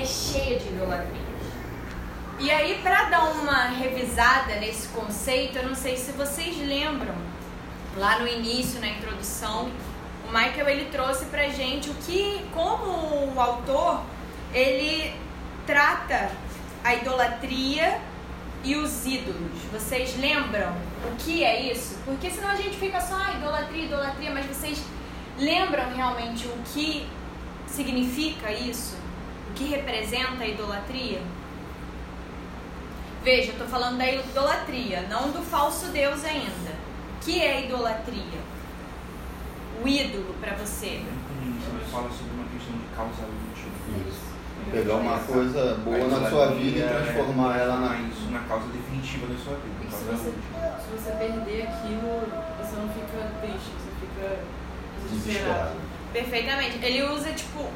é cheia de idolatria. E aí, para dar uma revisada nesse conceito, eu não sei se vocês lembram, lá no início, na introdução, o Michael ele trouxe pra gente o que, como o autor, ele trata a idolatria e os ídolos. Vocês lembram o que é isso? Porque senão a gente fica só ah, idolatria, idolatria, mas vocês lembram realmente o que significa isso? Que representa a idolatria? Veja, eu estou falando da idolatria, não do falso Deus ainda. O que é idolatria? O ídolo para você. Você fala sobre uma questão de causa útil. Isso. Pegar uma coisa boa na sua vida e transformar é, ela na isso na causa definitiva da sua vida. E se você, se você perder aquilo, você não fica triste, você fica desesperado. Perfeitamente. Ele usa tipo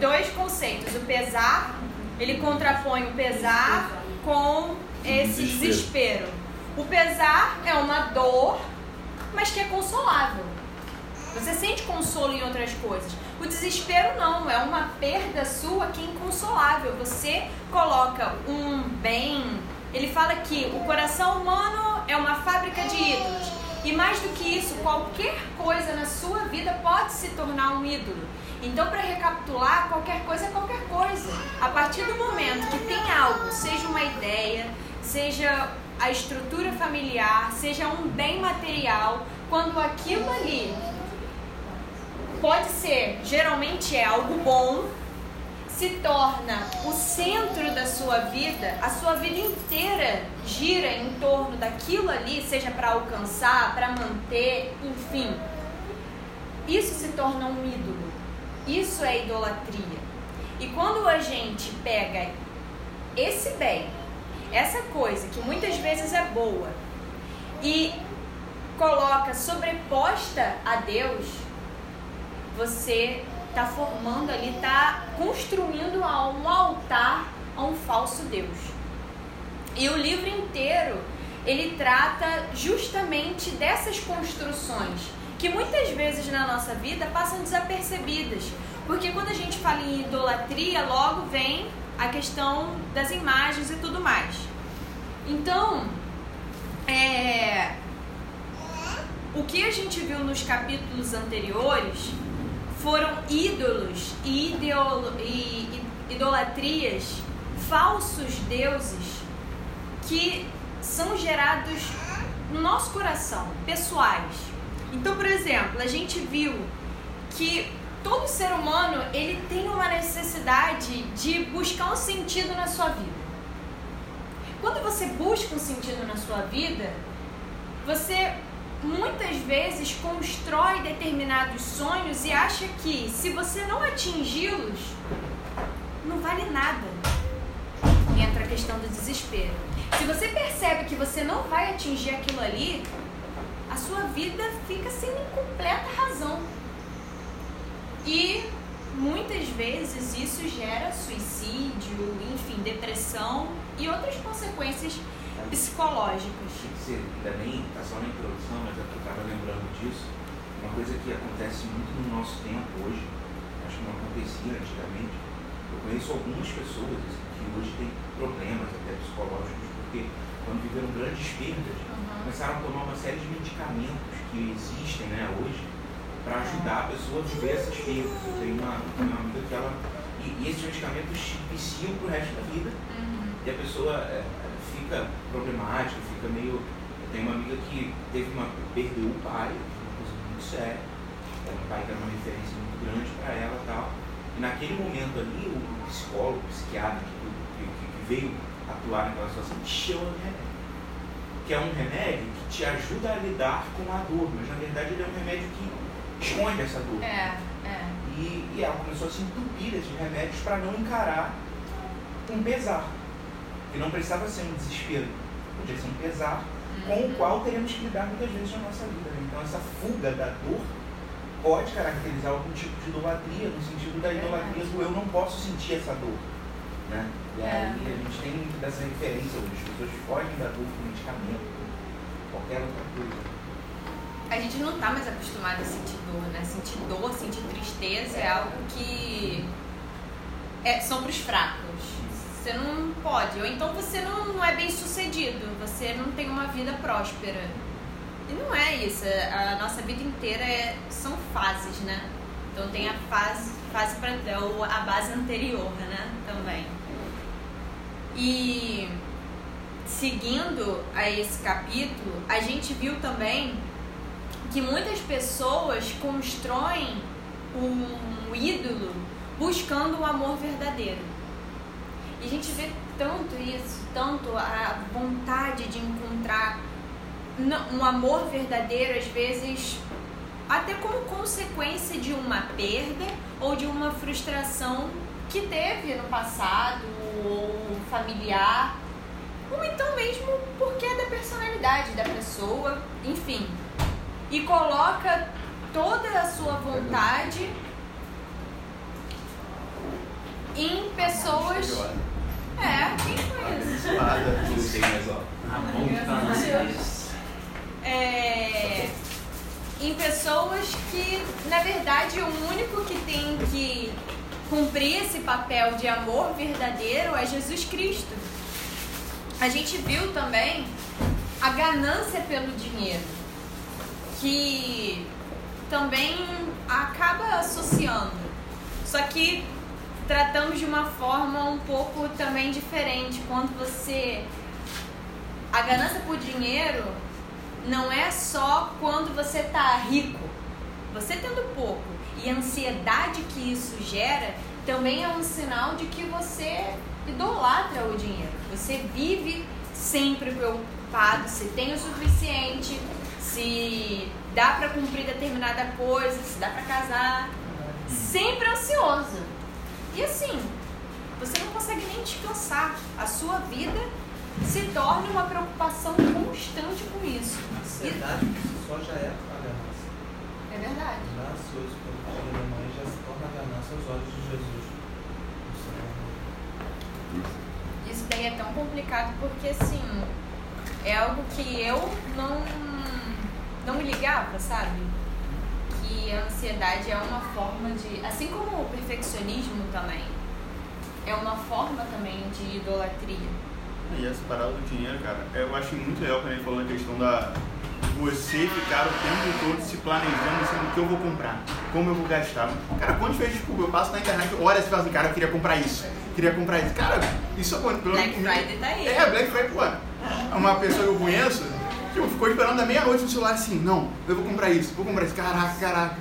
dois conceitos. O pesar, ele contrapõe o pesar com esse Desespero. O pesar é uma dor, mas que é consolável. Você sente consolo em outras coisas. O desespero não, é uma perda sua que é inconsolável. Você coloca um bem. Ele fala que o coração humano é uma fábrica de ídolos. E mais do que isso, qualquer coisa na sua vida pode se tornar um ídolo. Então, para recapitular, qualquer coisa é qualquer coisa. A partir do momento que tem algo, seja uma ideia, seja a estrutura familiar, seja um bem material, quando aquilo ali pode ser, geralmente é algo bom, se torna o centro da sua vida, a sua vida inteira gira em torno daquilo ali, seja para alcançar, para manter, enfim. Isso se torna um ídolo. Isso é idolatria. E quando a gente pega esse bem, essa coisa que muitas vezes é boa, e coloca sobreposta a Deus, você está formando ali, está construindo um altar a um falso Deus. E o livro inteiro ele trata justamente dessas construções que muitas vezes na nossa vida passam desapercebidas, porque quando a gente fala em idolatria, logo vem a questão das imagens e tudo mais. Então, é, o que a gente viu nos capítulos anteriores foram ídolos e, ideolo, e, e idolatrias, falsos deuses que são gerados no nosso coração, pessoais. Então, por exemplo, a gente viu que todo ser humano ele tem uma necessidade de buscar um sentido na sua vida. Quando você busca um sentido na sua vida, você muitas vezes constrói determinados sonhos e acha que se você não atingi-los, não vale nada. Entra a questão do desespero. Se você percebe que você não vai atingir aquilo ali, a sua vida fica sem completa razão. E muitas vezes isso gera suicídio, enfim, depressão e outras consequências psicológicas. Você nem está só na introdução, mas eu estava lembrando disso. Uma coisa que acontece muito no nosso tempo hoje, acho que não acontecia antigamente. Eu conheço algumas pessoas assim, que hoje têm problemas até psicológicos, porque quando viveram grandes perdas. Começaram a tomar uma série de medicamentos que existem né, hoje para ajudar a pessoa a viver essas perdas. Eu tenho uma, uma amiga que ela. E, e esses medicamentos viciam pro resto da vida. Uhum. E a pessoa é, fica problemática, fica meio. Eu tenho uma amiga que teve uma. perdeu o pai, uma coisa muito séria. Era um pai que era uma referência muito grande para ela e tal. E naquele momento ali, o psicólogo, o psiquiatra que, que, que veio atuar naquela situação, chama de remédio. Que é um remédio que te ajuda a lidar com a dor, mas na verdade ele é um remédio que esconde essa dor. É, é. E, e ela começou a se entupir desses remédios para não encarar um pesar. Que não precisava ser um desespero, podia ser um pesar com o qual teremos que lidar muitas vezes na nossa vida. né? Então essa fuga da dor pode caracterizar algum tipo de idolatria, no sentido da idolatria do eu não posso sentir essa dor. Né? E É. aí a gente tem muito dessa referência hoje, as pessoas fogem da dor com medicamento, qualquer outra coisa. A gente não tá mais acostumado a sentir dor, né? Sentir dor, sentir tristeza é algo que é, são para os fracos. Você não pode. Ou então você não, não é bem sucedido. Você não tem uma vida próspera. E não é isso. A nossa vida inteira é, são fases, né? Então tem a fase, fase para a base anterior, né? Também. E seguindo a esse capítulo, a gente viu também que muitas pessoas constroem um ídolo buscando o amor verdadeiro. E a gente vê tanto isso, tanto a vontade de encontrar um amor verdadeiro, às vezes, até como consequência de uma perda ou de uma frustração que teve no passado, ou familiar, ou então mesmo porque é da personalidade da pessoa, enfim. E coloca toda a sua vontade em pessoas. É, quem conhece? Não sei, mas ó. É, em pessoas que, na verdade, o único que tem que cumprir esse papel de amor verdadeiro é Jesus Cristo. A gente viu também a ganância pelo dinheiro, que também acaba associando. Só que tratamos de uma forma um pouco também diferente. Quando você. A ganância por dinheiro não é só quando você tá rico. Você tendo pouco e a ansiedade que isso gera também é um sinal de que você idolatra o dinheiro. Você vive sempre preocupado se tem o suficiente, se dá para cumprir determinada coisa, se dá para casar, sempre ansioso. E assim, você não consegue nem descansar. A sua vida se torna uma preocupação constante com isso. A ansiedade si só já é a ganância. É verdade. Ansioso pai da mãe já se torna a ganância aos olhos de Jesus. Isso daí é tão complicado porque assim é algo que eu não não me ligava, sabe? Que a ansiedade é uma forma de, assim como o perfeccionismo também, é uma forma também de idolatria. E essa parada do dinheiro, cara, eu achei muito legal quando ele falou na questão da você ficar o tempo todo se planejando assim, o que eu vou comprar, como eu vou gastar. Cara, quantas vezes tipo, eu passo na internet, olha e fala assim, cara, eu queria comprar isso, queria comprar isso. Cara, isso é quanto? Black Friday tá aí. É, Black Friday, pô. Uma pessoa que eu conheço, tipo, ficou esperando da meia-noite no celular assim, não, eu vou comprar isso, vou comprar isso. Caraca, caraca.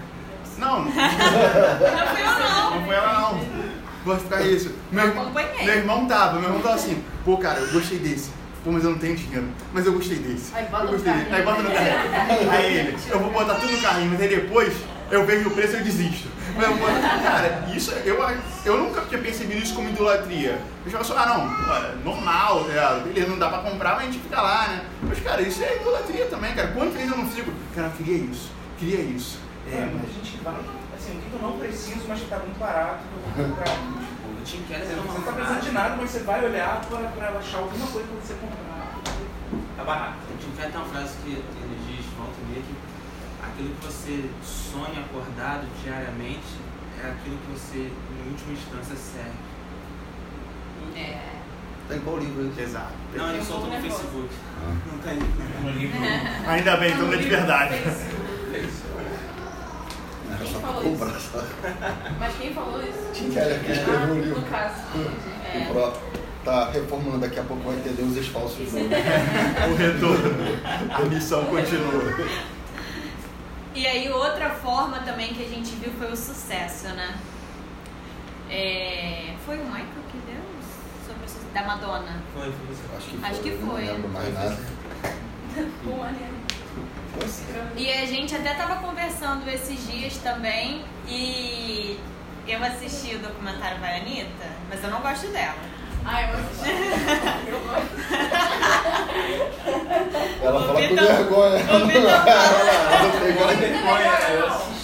Não, não, Não fui eu não. não foi ela não. Vou ficar isso. Meu, meu irmão tava, meu irmão tava assim, pô cara, eu gostei desse. Pô, mas eu não tenho dinheiro. Mas eu gostei desse. Aí bota eu no gostei desse. carrinho. Aí bota no carrinho. Aí ele, eu vou botar tudo no carrinho, mas aí depois eu vejo o preço e eu desisto. Mas eu boto- cara, isso eu, eu nunca tinha percebido isso como idolatria. Eu já só, ah não, é normal, tá ligado? beleza, não dá pra comprar, mas a gente fica lá, né? Mas cara, isso é idolatria também, cara. Quantas vezes eu não fico, cara, eu queria isso, queria isso. É, mas a gente vai, assim, o que eu não preciso, mas que tá muito barato, eu vou comprar. Tim Keller você era não uma tá precisando de nada, mas você vai olhar pra, pra achar alguma coisa pra você comprar. Tá barato. O Tim Keller tem uma frase que ele diz, volta e meia, que aquilo que você sonha acordado diariamente é aquilo que você, em última instância, serve. É. Tá em qual livro isso? Exato. Não, ele soltou no. Facebook. Ah. Não tem. No livro. Ainda bem, então é de verdade. É isso. Era Quem só pra falou comprar, isso? Mas quem falou isso? Tim Keller que escreveu o livro. no caso. É. O próprio. Tá reformulando, daqui a pouco vai ter deuses falsos. Novo. O retorno. A missão continua. E aí outra forma também que a gente viu foi o sucesso, né? É, Foi o Michael que deu sobre o sucesso da Madonna. Foi, foi. Acho que foi. Acho que foi. Não lembro mais nada. Um E a gente até tava conversando esses dias também e eu assisti o documentário da Anitta, mas eu não gosto dela. Ah, eu assisti. Eu gosto. Ela O fala com Vitor- vergonha. o Vitor Ela pegou- Eu assisti. O Vitor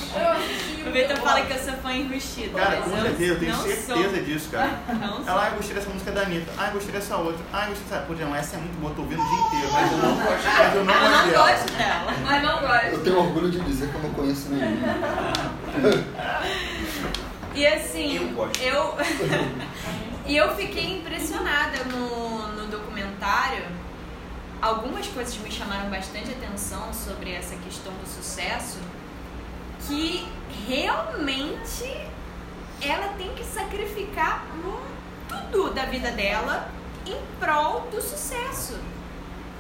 fala que eu sou fã enrustida, Cara, mas com certeza, eu tenho certeza sou. disso, cara. Não. Ela, ah, eu gostei dessa música da Anitta. Ah, eu gostei dessa outra. Ah, eu gostei dessa. Pô, não, essa é muito boa, tô ouvindo o dia inteiro. Mas eu não gosto, mas eu não Eu gosto não dela. gosto dela. Ai, não gosto. Eu tenho orgulho de dizer que eu não conheço nenhum. E assim, Eu gosto. eu e eu fiquei impressionada no, no documentário. Algumas coisas me chamaram bastante atenção sobre essa questão do sucesso, que realmente ela tem que sacrificar tudo da vida dela em prol do sucesso.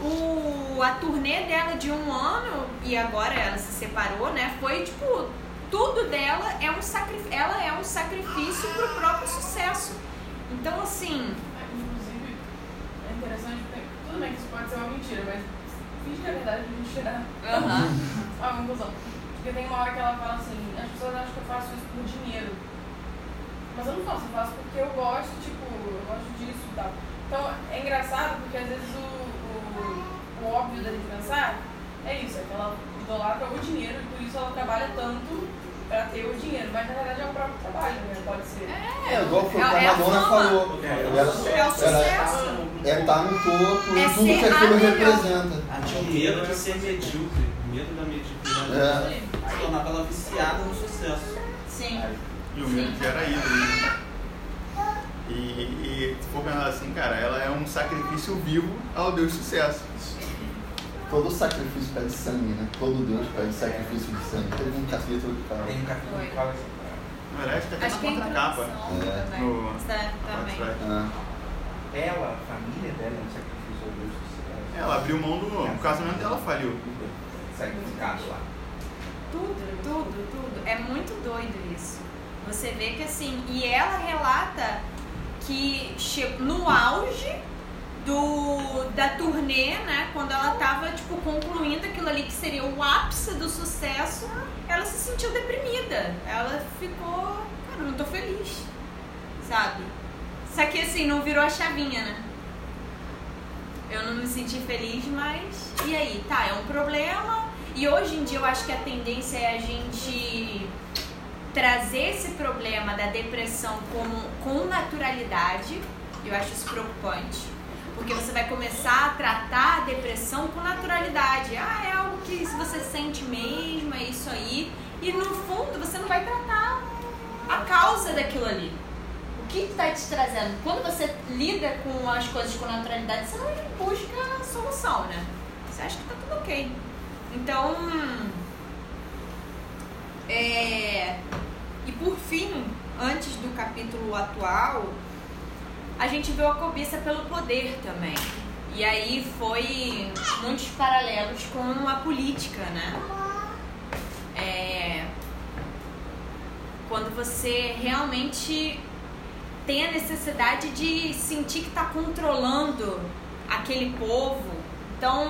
O, a turnê dela de um ano e agora ela se separou, né? Foi tipo tudo dela é um sacrifício, ela é um sacrifício pro próprio sucesso. Então assim, Inclusive, é interessante porque tudo bem que isso pode ser uma mentira, mas finge que é verdade pra gente tirar aham, a conclusão. Porque tem uma hora que ela fala assim, as pessoas acham que eu faço isso por dinheiro. Mas eu não faço, eu faço porque eu gosto, tipo, eu gosto disso e tal. Então é engraçado porque às vezes o, o, o óbvio da gente pensar é isso, é que ela idolatra o dinheiro e por isso ela trabalha tanto pra ter o dinheiro. Mas na verdade é o próprio trabalho, né? Pode ser. É, igual foi o que É- é a a Madonna falou. É, Ela- é o ela- sucesso. É estar no topo É e tudo que aquilo representa. Ela tinha medo de ser medíocre, medo da É. Se tornava ela viciada no sucesso. sim. E o medo que era ídolo. né? E, e se for pensar assim, cara, ela é um sacrifício vivo ao Deus sucesso. Todo sacrifício pede sangue, né? Todo Deus pede sacrifício de sangue. Teve um capítulo que fala. Tem um capítulo que fala assim. Na verdade, tá até Acho que é na contracapa. É. No- Tá- também. Ah, Ela, a família dela é um sacrifício ao Deus do sucesso. Ela abriu mão do. O casamento dela faliu. Sacrificado lá. Tudo, tudo, tudo. É muito doido isso. Você vê que assim, e ela relata que no auge do da turnê, né, quando ela tava tipo concluindo aquilo ali que seria o ápice do sucesso, ela se sentiu deprimida. Ela ficou, cara, não tô feliz. Sabe? Só que assim, não virou a chavinha, né? Eu não me senti feliz, mas e aí? Tá, é um problema. E hoje em dia eu acho que a tendência é a gente trazer esse problema da depressão como, com naturalidade. Eu acho isso preocupante. Porque você vai começar a tratar a depressão com naturalidade. Ah, é algo que se você sente mesmo, é isso aí. E no fundo você não vai tratar a causa daquilo ali. O que está te trazendo? Quando você lida com as coisas com naturalidade, você não busca a solução, né? Você acha que tá tudo ok. Então, é, e por fim, antes do capítulo atual, a gente viu a cobiça pelo poder também. E aí foi muitos paralelos com a política, né? É, quando você realmente tem a necessidade de sentir que está controlando aquele povo. Então,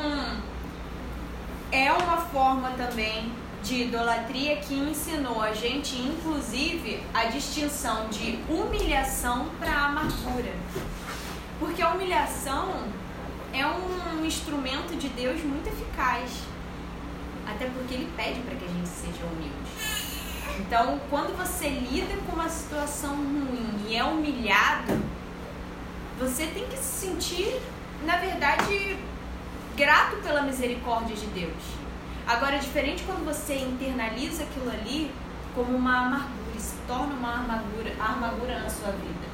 é uma forma também de idolatria que ensinou a gente, inclusive, a distinção de humilhação para amargura. Porque a humilhação é um instrumento de Deus muito eficaz. Até porque ele pede para que a gente seja humilde. Então, quando você lida com uma situação ruim e é humilhado, você tem que se sentir, na verdade, grato pela misericórdia de Deus. Agora, é diferente quando você internaliza aquilo ali como uma amargura, se torna uma amargura, amargura na sua vida.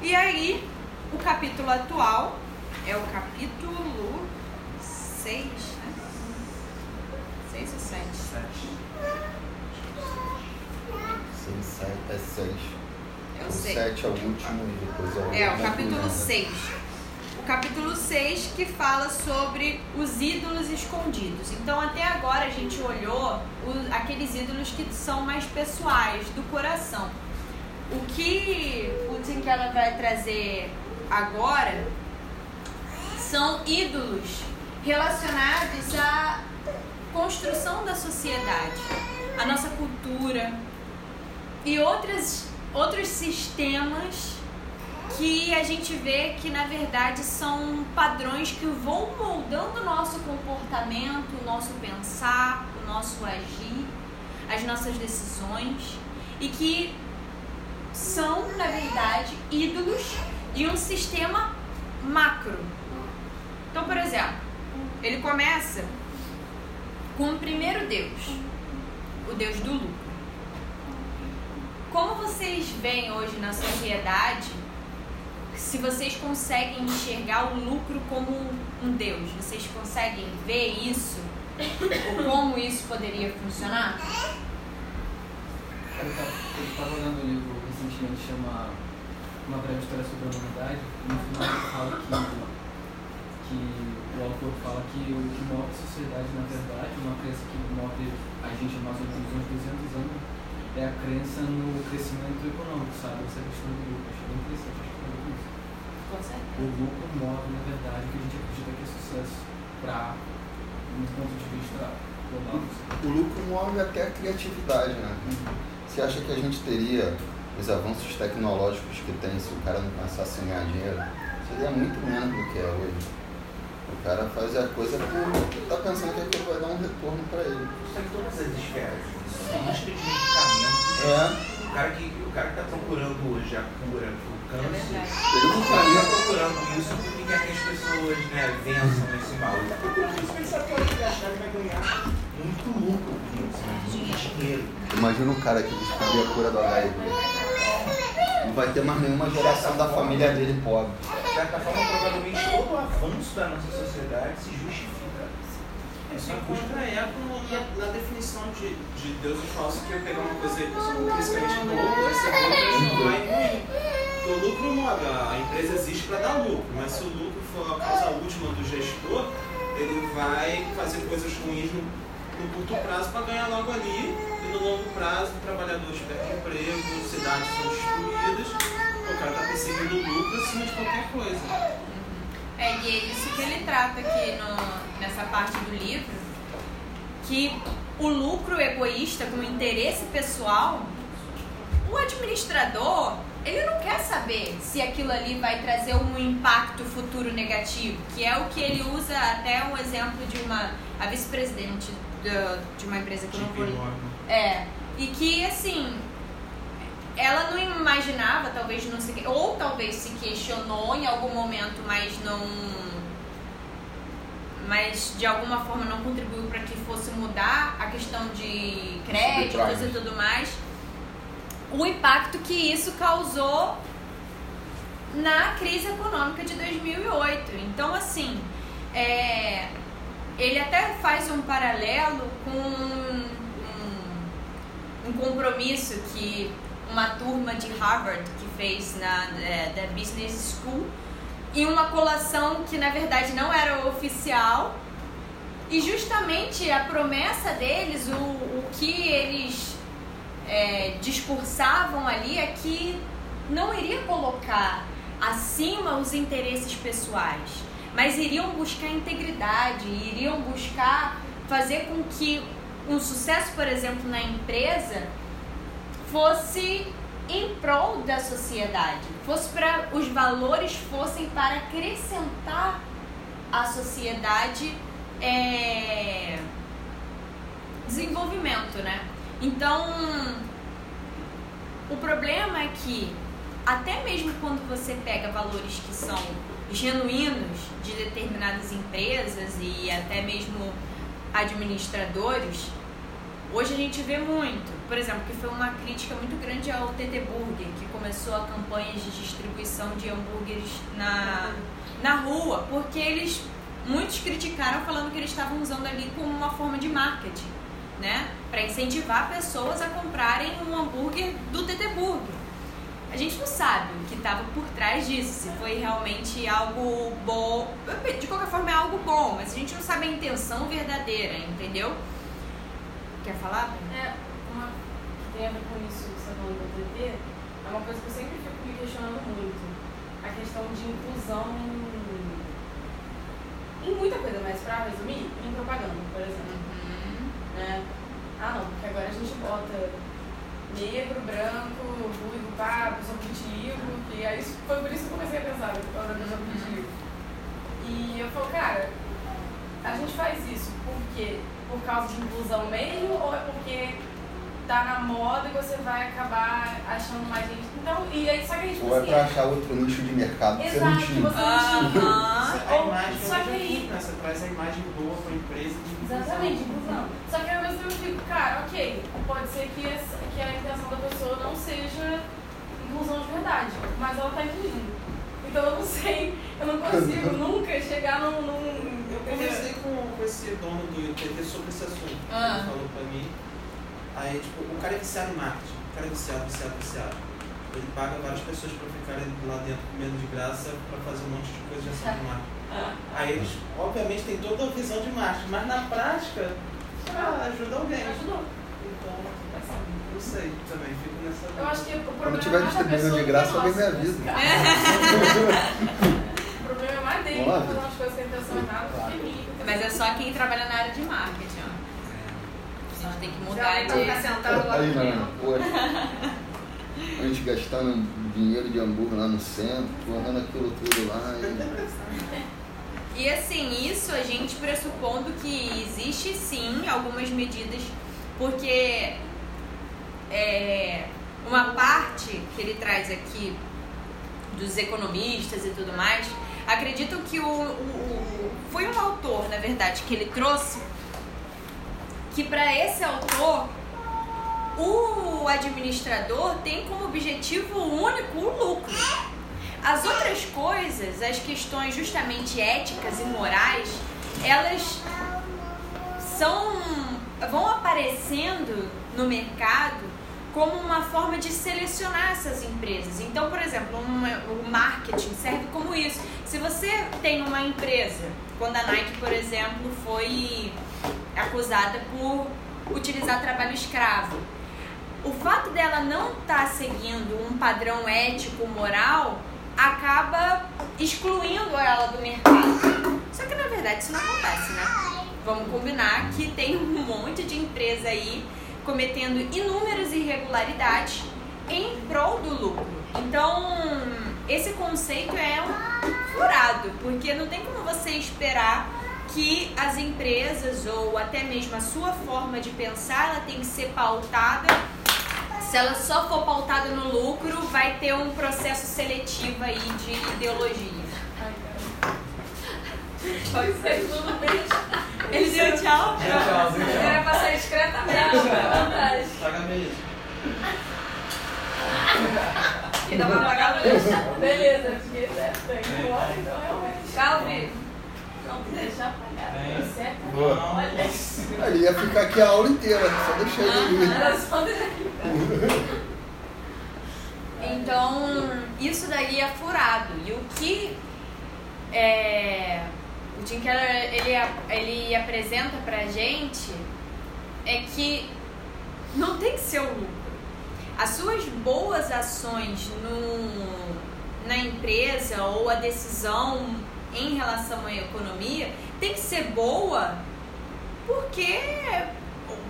E aí, o capítulo atual é o capítulo 6, né? 6 ou 7? seis, sete, é seis. Eu O sei. sete é o último e depois é o É, o capítulo coluna. 6. Capítulo 6 que fala sobre os ídolos escondidos. Então, até agora a gente olhou o- aqueles ídolos que são mais pessoais, do coração. O que o que ela vai trazer agora são ídolos relacionados à construção da sociedade, à nossa cultura e outras, outros sistemas que a gente vê que na verdade são padrões que vão moldando o nosso comportamento, o nosso pensar, o nosso agir, as nossas decisões e que são na verdade ídolos de um sistema macro. Então, por exemplo, ele começa com o primeiro Deus, o Deus do lucro. como vocês veem hoje na sociedade, se vocês conseguem enxergar o lucro como um Deus, vocês conseguem ver isso? Ou como isso poderia funcionar? Eu tava, eu tava lendo um livro recentemente chama Uma Breve História sobre a Humanidade e no final fala que, que o autor fala que o que move a sociedade na verdade, uma crença que move a gente há mais ou menos uns 200 anos, é a crença no crescimento econômico, sabe? Essa questão do lucro. Achei bem interessante, acho que foi muito isso. Com certeza. O lucro move, na verdade, o que a gente acredita que é sucesso para um ponto de vista global. O lucro move até a criatividade, né? Você acha que a gente teria os avanços tecnológicos que tem se o cara não passasse a ganhar dinheiro? Seria muito menos do que é hoje. O cara faz a coisa porque tá pensando que aquilo vai dar um retorno para ele. Isso em todas as esferas. Isso é indústria de medicamentos. É, O cara que o cara que está procurando hoje a cura pro É câncer, verdade. ele não está procurando isso porque quer que as pessoas né, vençam esse mal. Ele está procurando isso porque ele que achar que vai ganhar muito lucro com isso, né? muito dinheiro. Imagina um cara que descobrir a cura do HIV. Não vai ter mais nenhuma geração da família dele pobre. De certa forma, provavelmente todo o avanço da nossa sociedade se justifica. Isso encontra eco no- na, na definição de, de Deus e falso, que é pegar uma coisa fisicamente boa, vai ser boa, transformar em ruim. Porque o lucro move, a empresa existe para dar lucro, mas se o lucro for a causa última do gestor, ele vai fazer coisas ruins no, no curto prazo para ganhar logo ali, e no longo prazo, trabalhadores perdem emprego, cidades são destruídas, o cara está perseguindo o lucro acima de qualquer coisa. É, e é isso que ele trata aqui no- nessa parte do livro, que o lucro egoísta com interesse pessoal, o administrador, ele não quer saber se aquilo ali vai trazer um impacto futuro negativo, que é o que ele usa até um exemplo de uma vice-presidente da- de uma empresa que eu não vou é, e que assim, ela não imaginava, talvez não se, ou talvez se questionou em algum momento, mas não mas de alguma forma não contribuiu para que fosse mudar a questão de créditos e tudo mais. O impacto que isso causou na crise econômica de 2008. Então, assim, é, ele até faz um paralelo com um, um compromisso que uma turma de Harvard que fez na é, da Business School em uma colação que na verdade não era oficial. E justamente a promessa deles, o, o que eles é, discursavam ali é que não iria colocar acima os interesses pessoais, mas iriam buscar integridade, iriam buscar fazer com que um sucesso, por exemplo, na empresa fosse em prol da sociedade, fosse para os valores fossem para acrescentar à sociedade é, desenvolvimento, né? Então, o problema é que até mesmo quando você pega valores que são genuínos de determinadas empresas e até mesmo administradores, hoje a gente vê muito. Por exemplo, que foi uma crítica muito grande ao TT Burger, que começou a campanha de distribuição de hambúrgueres na, na rua, porque eles muitos criticaram falando que eles estavam usando ali como uma forma de marketing, né, para incentivar pessoas a comprarem um hambúrguer do TT Burger. A gente não sabe o que estava por trás disso, se foi realmente algo bom. De qualquer forma, é algo bom, mas a gente não sabe a intenção verdadeira, entendeu? Quer falar? É, uma que tem a ver com isso que você falando do TT, é uma coisa que eu sempre fico me questionando muito. A questão de inclusão em, em muita coisa, mas pra resumir, em propaganda, por exemplo. Né? Ah não, porque agora a gente bota negro, branco, ruivo, pá, pessoa positivo, que aí foi por isso que eu comecei a pensar, da pessoa positivo. E eu falo, cara, a gente faz isso porque por causa de inclusão mesmo ou é porque tá na moda e você vai acabar achando mais gente. Então, e aí só que a gente Ou é pra achar outro nicho de mercado que você não Exato, tinha. você não tinha. Aham. A imagem Só que aí- né? Você traz a imagem boa pra empresa de inclusão. Exatamente, inclusão. Só que ao mesmo tempo eu fico, cara, ok, pode ser que, essa- que a intenção da pessoa não seja inclusão de verdade, mas ela tá incluindo. Então eu não sei, eu não consigo nunca chegar num. num Eu conversei com, com esse dono do ITT sobre esse assunto. Ah. Ele falou pra mim. Aí, tipo, o cara é viciado em marketing. O cara é viciado, viciado, viciado. Ele paga várias pessoas pra ficarem lá dentro comendo de graça pra fazer um monte de coisa de ação de marketing. Aí eles, obviamente, têm toda a visão de marketing, mas na prática, ah, ajuda alguém. Ajudou. Então, não sei também, fico nessa. Eu acho que o problema Quando tiver é distribuindo de do graça, alguém me nosso, avisa. O problema é mais dele fazer umas coisas sem intenção errada do que minha. Mas é só quem trabalha na área de marketing, tem que mudar de. sentado lá Aí, no mano, pô, a gente gastando dinheiro de hambúrguer lá no centro, tornando aquilo tudo lá. E... E assim, isso a gente pressupondo que existe sim algumas medidas, porque é, uma parte que ele traz aqui dos economistas e tudo mais, acreditam que o, o- o- foi um autor, na verdade, que ele trouxe que para esse autor o administrador tem como objetivo único o lucro. As outras coisas, as questões justamente éticas e morais, elas são vão aparecendo no mercado como uma forma de selecionar essas empresas. Então, por exemplo, o marketing serve como isso. Se você tem uma empresa, quando a Nike, por exemplo, foi acusada por utilizar trabalho escravo, o fato dela não estar seguindo um padrão ético, moral, acaba excluindo ela do mercado. Só que na verdade isso não acontece, né? Vamos combinar que tem um monte de empresa aí cometendo inúmeras irregularidades em prol do lucro. Então, esse conceito é um furado, porque não tem como você esperar que as empresas ou até mesmo a sua forma de pensar, ela tem que ser pautada se ela só for pautada no lucro, vai ter um processo seletivo aí de ideologia. Ai, cara. Pode ser tudo bem. Ele deu tchau? Era pra ser discretamente, é vantagem. Paga mesmo. Que dá pra pagar a luz. Beleza, porque né, tem embora, então realmente. Calvi. Boa. Olha, Aí ia ficar aqui a aula inteira, só deixar ele ir. aqui. Então, isso daí é furado. E o que é, o Tim Keller ele, ele apresenta pra gente é que não tem que ser o lucro. As suas boas ações no, na empresa ou a decisão em relação à economia tem que ser boa porque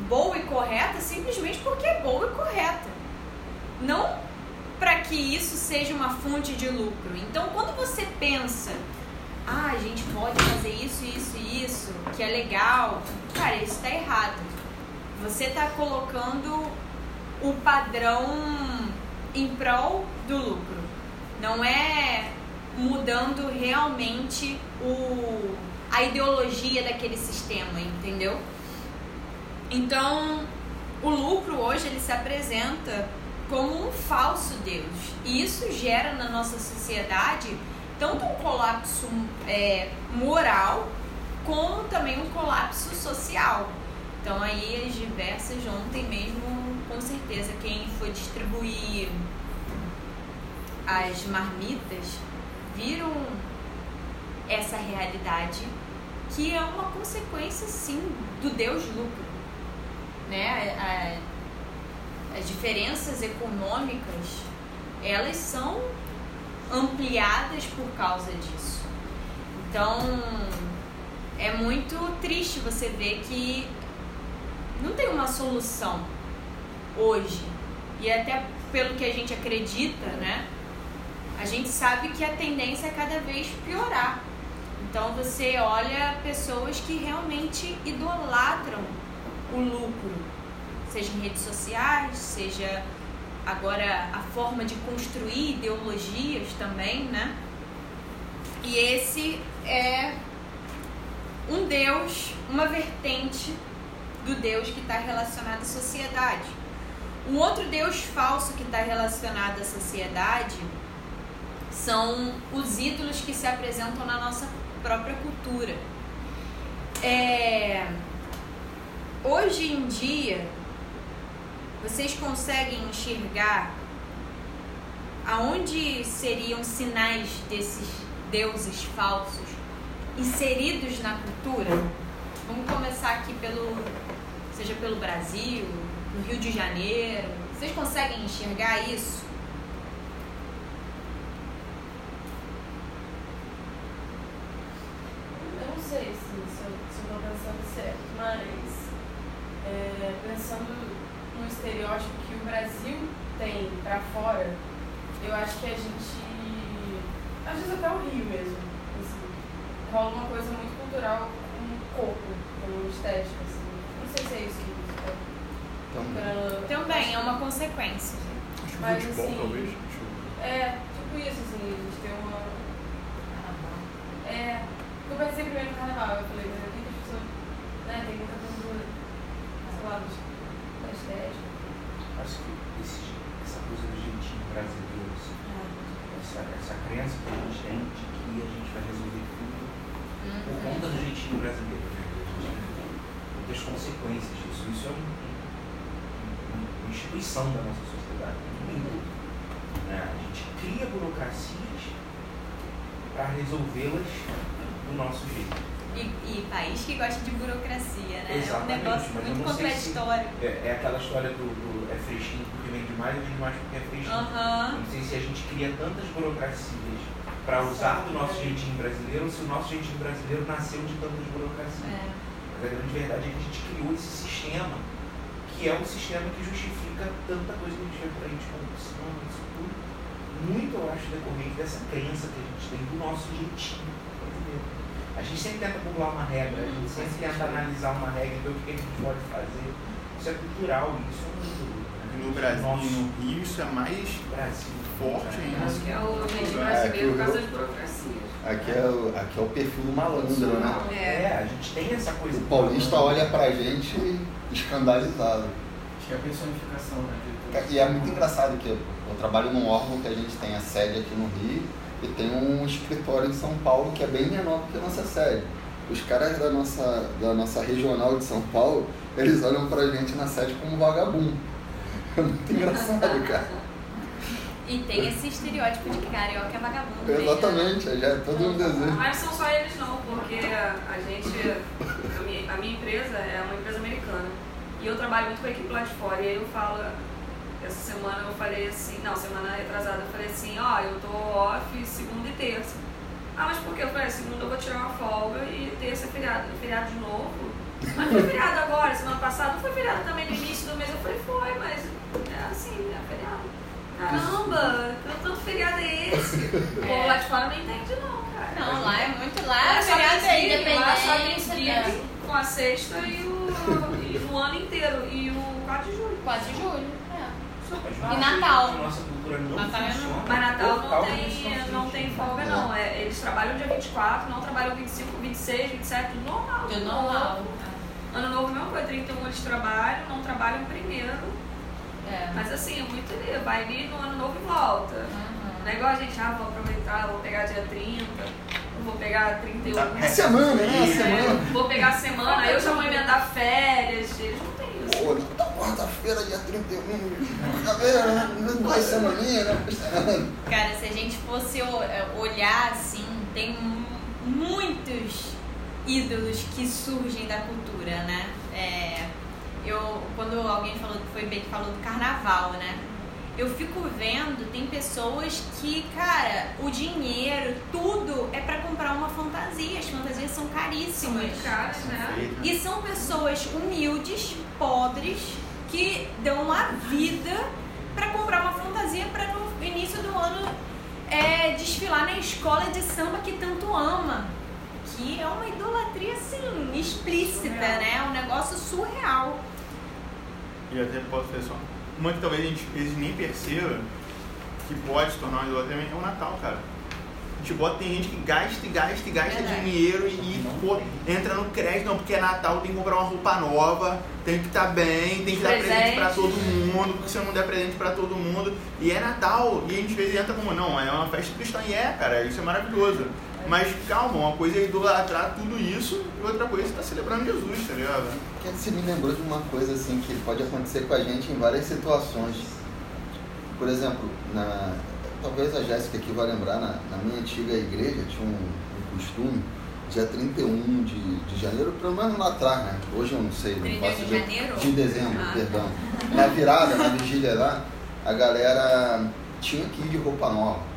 boa e correta simplesmente porque é boa e correta. Não para que isso seja uma fonte de lucro. Então, quando você pensa, ah, a gente pode fazer isso, isso e isso, que é legal, cara, isso está errado. Você está colocando o padrão em prol do lucro. Não é mudando realmente o, a ideologia daquele sistema, entendeu? Então, o lucro hoje ele se apresenta como um falso Deus. E isso gera na nossa sociedade tanto um colapso é, moral como também um colapso social. Então aí as diversas ontem mesmo, com certeza, quem foi distribuir as marmitas viram essa realidade que é uma consequência sim do Deus lucro, né? A- as diferenças econômicas elas são ampliadas por causa disso. Então é muito triste você ver que não tem uma solução hoje e até pelo que a gente acredita, né? A gente sabe que a tendência é cada vez piorar. Então você olha pessoas que realmente idolatram o lucro, seja em redes sociais, seja agora a forma de construir ideologias também, né? E esse é um Deus, uma vertente do Deus que está relacionado à sociedade. Um outro Deus falso que está relacionado à sociedade são os ídolos que se apresentam na nossa própria cultura. É, Hoje em dia, vocês conseguem enxergar aonde seriam sinais desses deuses falsos inseridos na cultura? Vamos começar aqui pelo, seja pelo Brasil, no Rio de Janeiro. Vocês conseguem enxergar isso? Eu não sei se, se eu estou pensando certo, mas é, pensando no estereótipo que o Brasil tem pra fora, eu acho que a gente. Às vezes até o Rio mesmo. Assim, rola uma coisa muito cultural com o corpo, com estética. Assim. Não sei se é isso que você tá Então, querendo- Também é uma consequência. Acho que Mas, futebol, assim, talvez. Deixa eu- É, tipo isso, assim, a gente tem uma. É. Eu pensei primeiro no carnaval, eu falei, mas eu tenho que as pessoas. Né, tem muita cultura. Sei lá, dos- da estética. Acho que esse- essa coisa do jeitinho brasileiro, assim, essa, essa crença que a gente tem de que a gente vai resolver tudo por conta do jeitinho brasileiro, né? A gente tem muitas consequências disso. Isso é um- um- uma instituição da nossa sociedade. muito, Né? A gente cria burocracias para resolvê-las do nosso jeito. E, e país que gosta de burocracia, né? Exatamente, é um negócio mas eu muito não sei se- contraditório. É, é aquela história do, do é fresquinho porque vende mais, vende mais porque é fresquinho. Aham. Não sei se a gente cria tantas burocracias para usar do nosso jeitinho brasileiro ou se o nosso jeitinho brasileiro nasceu de tantas burocracias. É. Mas a grande verdade é que a gente criou esse sistema, que é o sistema que justifica tanta coisa que a gente vê por aí de corrupção, isso tudo. Muito, eu acho, decorrente dessa crença que a gente tem do nosso jeitinho brasileiro. A gente sempre tenta burlar uma regra, a gente sempre tenta analisar uma regra e ver o que a gente pode fazer. Isso é cultural, isso é muito. né? No Brasil Nosso no Rio isso é mais Brasil. forte ainda. Acho que é o É, brasileiro por causa das burocracias. aqui é, o, aqui é o perfil do malandro, né? É, a gente tem essa coisa. O paulista olha pra gente escandalizado. Acho que é a personificação, né? de. E é muito engraçado que eu, trabalho num órgão que a gente tem a sede aqui no Rio e tem um escritório em São Paulo que é bem menor do que a nossa sede. Os caras da nossa, da nossa regional de São Paulo, eles olham pra gente na sede como vagabundo. É muito engraçado, cara. E tem esse estereótipo de que carioca é vagabundo. né? Exatamente, já é todo um desejo. Mas são só eles não, porque a gente, a minha, a minha empresa é uma empresa americana. E eu trabalho muito com a equipe lá de fora. E aí eu falo, essa semana eu falei assim, não, semana retrasada eu falei assim, ó, eu tô off segunda e terça. Ah, mas por quê? Eu falei, segunda eu vou tirar uma folga e terça é feriado. Feriado de novo? Mas foi feriado agora, semana passada não foi feriado também no início do mês. Eu falei, foi, mas é assim, é feriado. Caramba, tanto feriado é esse? O povo lá de fora não entende não, cara. Não, lá é muito lá. Lá só feriado é dia, lá só tem dia com a sexta e o, e o ano inteiro. E o 4 de julho. 4 de julho. É. E Natal? coisa que a nossa cultura não Natal é funciona. Mas Natal não tem, não tem folga, não. É, eles trabalham dia 24, não trabalham 25, 26, 27, tudo normal. Tudo normal. Ano novo, mesma coisa, 31 eles trabalham, não trabalham primeiro. É. Mas assim, é muito ali, vai ali no ano novo e volta. Uhum. Não é igual a gente, ah, vou aproveitar, vou pegar dia 30, vou pegar 31. Tá, É semana, né? É, Semana. vou pegar a semana, aí eu já vou emendar férias, eles. Pô, tá quarta-feira, dia 31. Tá vendo? Duas semaninhas, né? Cara, se a gente fosse é, olhar assim, tem mu- muitos ídolos que surgem da cultura, né? É, eu, quando alguém falou, foi bem que falou do carnaval, né? Eu fico vendo, tem pessoas que, cara, o dinheiro, tudo é pra comprar uma fantasia. As fantasias são São caríssimas. muito caras, né? E são pessoas humildes, pobres, que dão a vida pra comprar uma fantasia pra no início do ano é, desfilar na escola de samba que tanto ama. Que é uma idolatria, assim, explícita, Surreal. né? É um negócio surreal. e até posso fazer só, uma que talvez a gente nem perceba que pode se tornar uma idolatria é o Natal, cara. A gente bota, tem gente que gasta e gasta e gasta Verdade. dinheiro e, e, pô, entra no crédito, não, porque é Natal, tem que comprar uma roupa nova, tem que estar bem, tem que dar presente pra Presente. todo mundo, porque se eu não der presente pra todo mundo. E é Natal, e a gente às vezes entra como, não, é uma festa cristã, e é, cara, isso é maravilhoso. Mas calma, uma coisa é idolatrar tudo isso e outra coisa é você tá celebrando Jesus, tá ligado? Porque você me lembrou de uma coisa assim que pode acontecer com a gente em várias situações. Por exemplo, na, talvez a Jéssica aqui vai lembrar, na, na minha antiga igreja tinha um, um costume, dia 31 de, de janeiro, pelo menos lá atrás, né? Hoje eu não sei, não 31 faço de ideia. janeiro? De dezembro, Ah. perdão. Na virada, na vigília lá, a galera tinha que ir de roupa nova.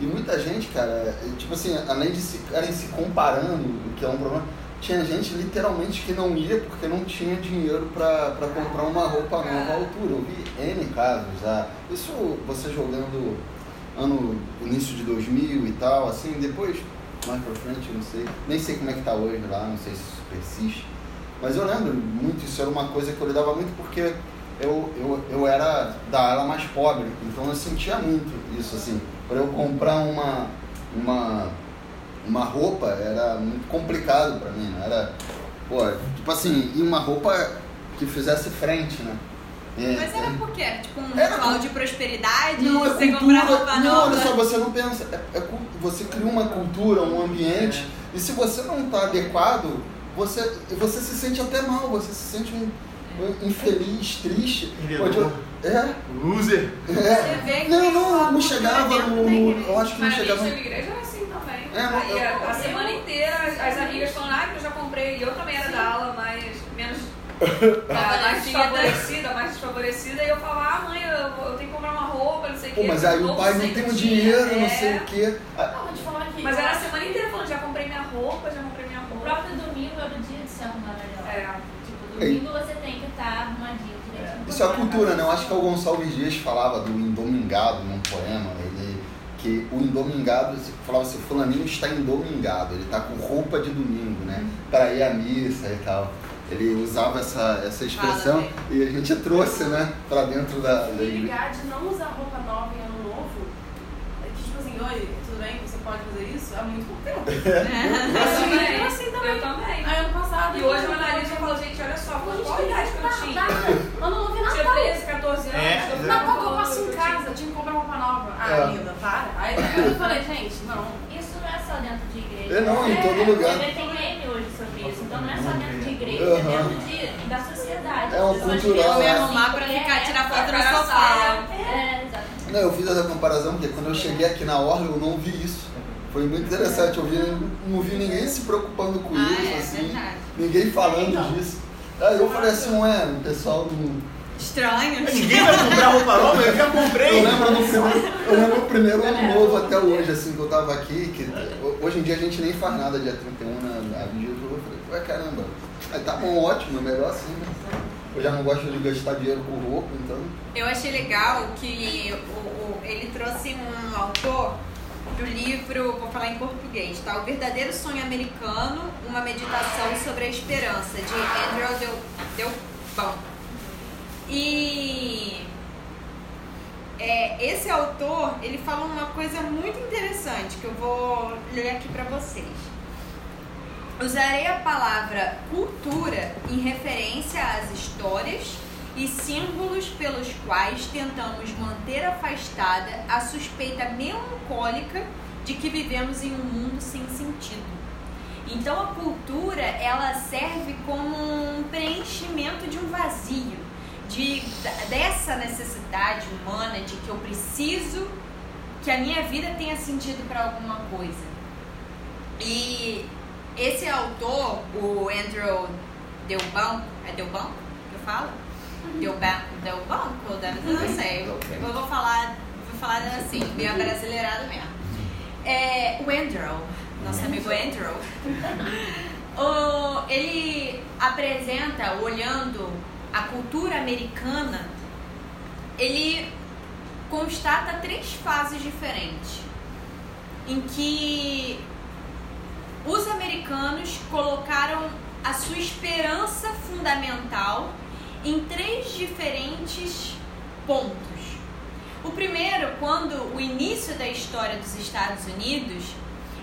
E muita gente, cara, é, tipo assim, além de se ficarem se comparando, o que é um problema, tinha gente literalmente que não ia porque não tinha dinheiro pra comprar uma roupa nova à altura. Eu vi N casos já. Isso você jogando ano início de 2000 e tal, assim, depois, mais pra frente, não sei. Nem sei como é que tá hoje lá, não sei se isso persiste. Mas eu lembro muito, isso era uma coisa que eu lidava muito porque eu, eu, eu era da ala mais pobre, então eu sentia muito isso, assim. Para eu comprar uma, uma, uma roupa era muito complicado para mim, né? Era, pô, tipo assim, e uma roupa que fizesse frente, né? É, Mas era é- por quê? Era tipo um Era ritual de prosperidade? não, é você cultura. comprar roupa não, nova? olha só, você não pensa. É, é você cria uma cultura, um ambiente, e se você não está adequado, você, você se sente até mal, você se sente um infeliz, triste. Pode- Vendedor. é, Loser. é. Você vê que Não, não, não chegava no. igreja. eu acho que não Mas chegava. minha igreja era assim também. É, mas Aí eu- a, a semana inteira as, as amigas falando, ah, que eu já comprei. E eu também era da ala, mas menos. mais desfavorecida, mais desfavorecida. E eu falava, ah, mãe, eu, eu tenho que comprar uma roupa, não sei o Pô, quê. mas aí o pai não tem o dinheiro, não É. sei o quê. Ah, Não, vou te falar. Mas era a semana inteira falando, já comprei minha roupa, já comprei minha O roupa. próprio domingo era o dia de se arrumar melhor. É. Tipo, domingo você estar arrumadinho direitinho. Isso é a cultura, né? Eu acho que o Gonçalves Dias falava do endomingado num poema, ele, que o endomingado, ele falava assim, fulaninho está endomingado, ele está com roupa de domingo, né? Para ir à missa e tal. Ele usava essa, essa expressão Fala, e a gente trouxe, né, para dentro da, da ligar de não usar roupa nova em ano novo, é que tipo assim, oi, pode fazer isso? Há muito pouco tempo. Eu Assim, também. eu assim também. Eu também. Aí ano passado. E hoje eu analiso e falo, gente, olha só, qual gente, a idade que eu tinha? Ano novo é Tinha Natal. 13, 14 anos. É, eu Natal que eu passo em eu casa, tinha que comprar roupa nova. Ah, É. linda, para. Aí eu falei, gente, não. Isso não é só dentro de igreja. É, não, em todo lugar. Você vê, tem meme hoje sobre isso. Então não é só dentro de igreja, é dentro de, da sociedade. É um As pessoas cultural, Eu né? arrumar pra ficar, é- tirar foto no sofá. É, exatamente. Não, eu fiz essa comparação porque quando eu cheguei aqui na Orla eu não vi isso. Foi muito interessante, eu vi, não vi ninguém se preocupando com Ah, isso, é assim, verdade. ninguém falando disso. Aí eu falei assim, ué, o pessoal do. Estranho. Ninguém vai comprar roupa nova, eu já comprei. Eu lembro no primeiro, eu lembro o primeiro ano novo até hoje, assim, que eu tava aqui, que hoje em dia a gente nem faz nada dia 31 na, na vigília do eu falei, ué caramba, aí tá bom, ótimo, é melhor assim, né? Eu já não gosto de gastar dinheiro com roupa, então. Eu achei legal que o, o- ele trouxe um autor do livro, vou falar em português, tá? O Verdadeiro Sonho Americano, uma meditação sobre a esperança, de Andrew Del, Delpão. E é, esse autor, ele fala uma coisa muito interessante que eu vou ler aqui pra vocês. Usarei a palavra cultura em referência às histórias e símbolos pelos quais tentamos manter afastada a suspeita melancólica de que vivemos em um mundo sem sentido. Então a cultura ela serve como um preenchimento de um vazio, de dessa necessidade humana de que eu preciso que a minha vida tenha sentido para alguma coisa. E esse autor, o Andrew Delbanco, é Delbanco que eu falo? Delbanco, Delbanco, eu não sei. Eu vou falar, vou falar assim, meio brasileirado mesmo. É, o Andrew, nosso amigo Andrew, o- ele apresenta, olhando a cultura americana, ele constata três fases diferentes em que os americanos colocaram a sua esperança fundamental em três diferentes pontos. O primeiro, quando o início da história dos Estados Unidos,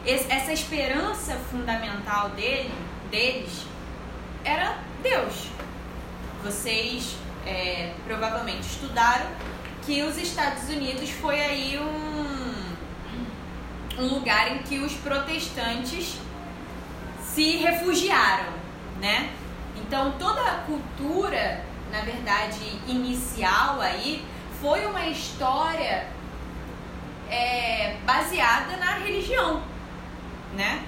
es- essa esperança fundamental dele, deles era Deus. Vocês é, provavelmente estudaram que os Estados Unidos foi aí um, um lugar em que os protestantes se refugiaram, né? Então toda a cultura, na verdade, inicial aí foi uma história é, baseada na religião, né?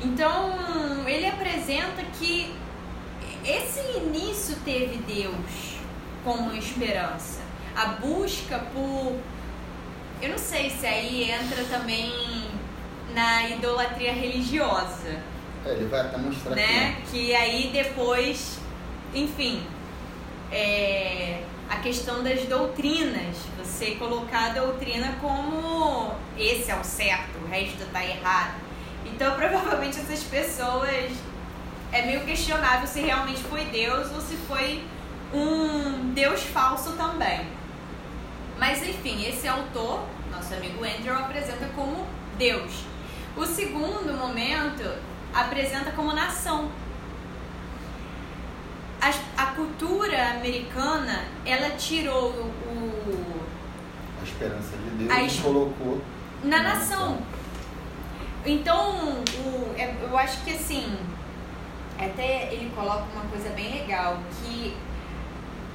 Então ele apresenta que esse início teve Deus como esperança, a busca por, eu não sei se aí entra também na idolatria religiosa, É, ele vai até mostrar né? Que aí depois, enfim, é, a questão das doutrinas, você colocar a doutrina como esse é o certo, o resto tá errado. Então provavelmente essas pessoas é meio questionável se realmente foi Deus ou se foi um Deus falso também. Mas enfim, esse autor, nosso amigo Andrew, apresenta como Deus. O segundo momento apresenta como nação. As- A, cultura americana, ela tirou o, o- A esperança de Deus A es- colocou na nação. Então, o, é- eu acho que assim, até ele coloca uma coisa bem legal, que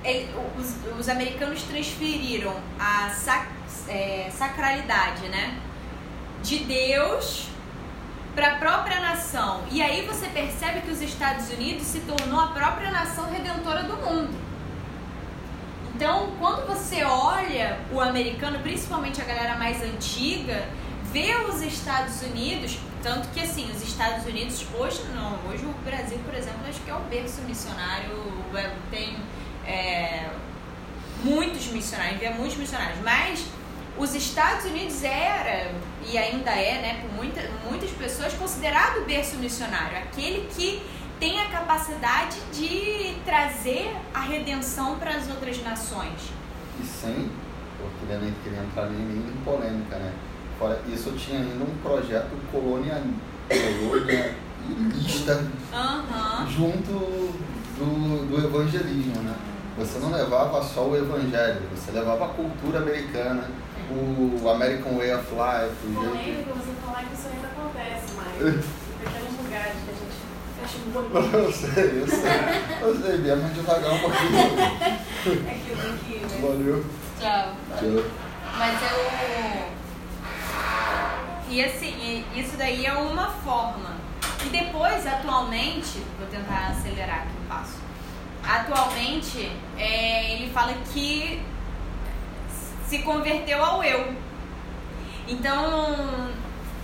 ele- os, os americanos transferiram a sac- é, sacralidade, né? De Deus para a própria nação. E aí você percebe que os Estados Unidos se tornou a própria nação redentora do mundo. Então, quando você olha o americano, principalmente a galera mais antiga, vê os Estados Unidos, tanto que assim, os Estados Unidos hoje não, hoje o Brasil, por exemplo, acho que é o berço missionário, tem é, muitos missionários, vê muitos missionários, mas os Estados Unidos era e ainda é, né, por muita, muitas pessoas considerado berço missionário, aquele que tem a capacidade de trazer a redenção para as outras nações. E sem, porque ele nem queria entrar em polêmica, né? Fora isso, tinha ainda um projeto colonia, colonialista Aham. junto do, do evangelismo, né? Você não levava só o evangelho, você levava a cultura americana, o American Way of Life, o jeito... Polêmico você falar que isso ainda acontece, mas em pequenos lugares que a gente fecha um pouco. Eu sei, eu sei. Eu sei, Bia, mas devagar um pouquinho. É que eu tenho que ir, né? Valeu. Tchau. Tchau. Mas eu. E assim, isso daí é uma forma. E depois, atualmente, vou tentar acelerar aqui o passo. Atualmente, é, ele fala que se converteu ao eu. Então,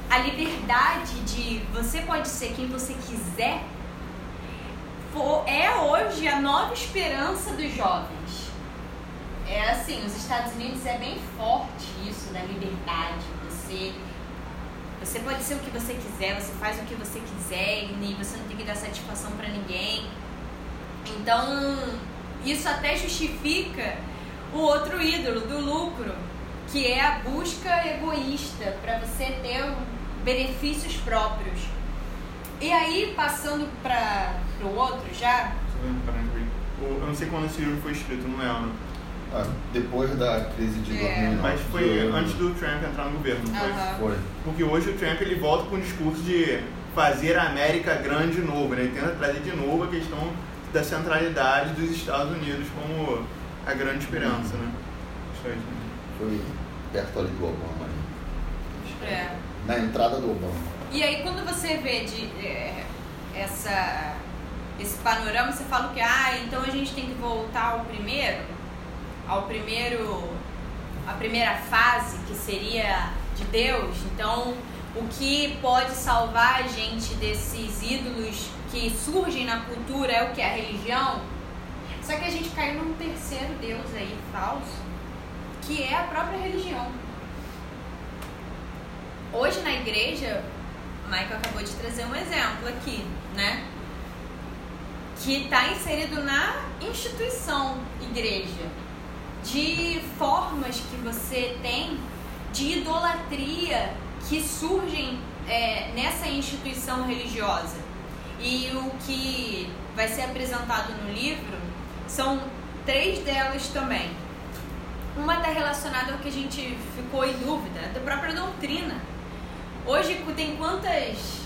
a liberdade de você pode ser quem você quiser é hoje a nova esperança dos jovens. É assim, os Estados Unidos é bem forte isso da liberdade. Você, você pode ser o que você quiser, você faz o que você quiser e você não tem que dar satisfação pra ninguém. Então, isso até justifica o outro ídolo do lucro, que é a busca egoísta para você ter benefícios próprios. E aí, passando para o outro já, um Eu não sei quando esse livro foi escrito, não lembro. Ah, depois da crise de É. 2009. Mas foi antes do Trump entrar no governo, não foi? Aham. Foi. Porque hoje o Trump ele volta com o discurso de fazer a América grande de novo, né? Ele tenta trazer de novo a questão da centralidade dos Estados Unidos como a grande esperança, né? Foi perto ali do Obama. ali. É. Na entrada do Obama. E aí quando você vê de, é, essa, esse panorama, você fala que ah, então a gente tem que voltar ao primeiro, ao primeiro, a primeira fase que seria de Deus. Então o que pode salvar a gente desses ídolos que surgem na cultura é o que? A religião. Só que a gente caiu num terceiro Deus aí, falso, que é a própria religião. Hoje na igreja, Michael acabou de trazer um exemplo aqui, né? que está inserido na instituição igreja, de formas que você tem de idolatria que surgem é, nessa instituição religiosa. E o que vai ser apresentado no livro são três delas também. Uma está relacionada ao que a gente ficou em dúvida, da própria doutrina. Hoje tem quantas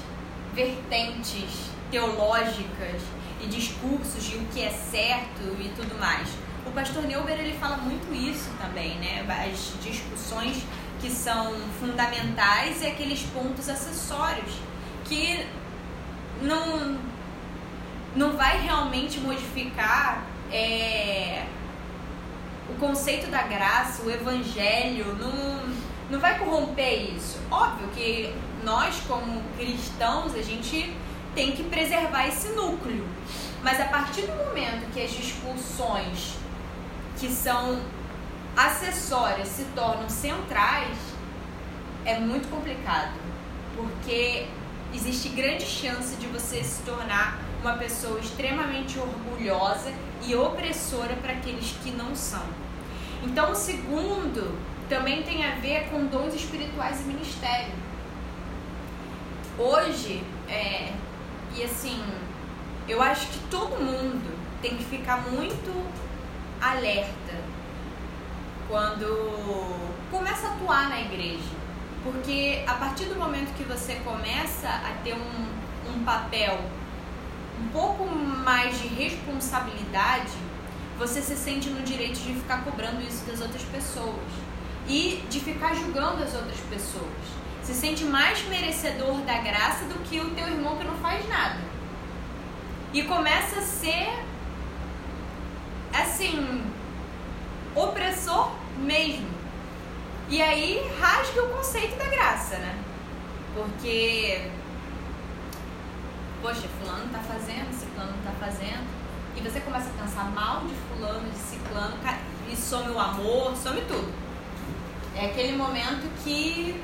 vertentes teológicas e discursos de o que é certo e tudo mais. O pastor Neuber ele fala muito isso também, né? As discussões que são fundamentais e aqueles pontos acessórios que não não vai realmente modificar é, o conceito da graça, o evangelho, não, não vai corromper isso. Óbvio que nós, como cristãos, a gente tem que preservar esse núcleo. Mas a partir do momento que as discussões que são acessórias se tornam centrais, é muito complicado. Porque existe grande chance de você se tornar uma pessoa extremamente orgulhosa e opressora para aqueles que não são. Então, o segundo também tem a ver com dons espirituais e ministério. Hoje, é, e assim, eu acho que todo mundo tem que ficar muito alerta quando começa a atuar na igreja. Porque a partir do momento que você começa a ter um, um papel um pouco mais de responsabilidade, você se sente no direito de ficar cobrando isso das outras pessoas e de ficar julgando as outras pessoas. Se sente mais merecedor da graça do que o teu irmão que não faz nada. E começa a ser assim opressor mesmo. E aí rasga o conceito da graça, né? Porque poxa, fulano tá fazendo, ciclano tá fazendo. E você começa a pensar mal de fulano, de ciclano, e some o amor, some tudo. É aquele momento que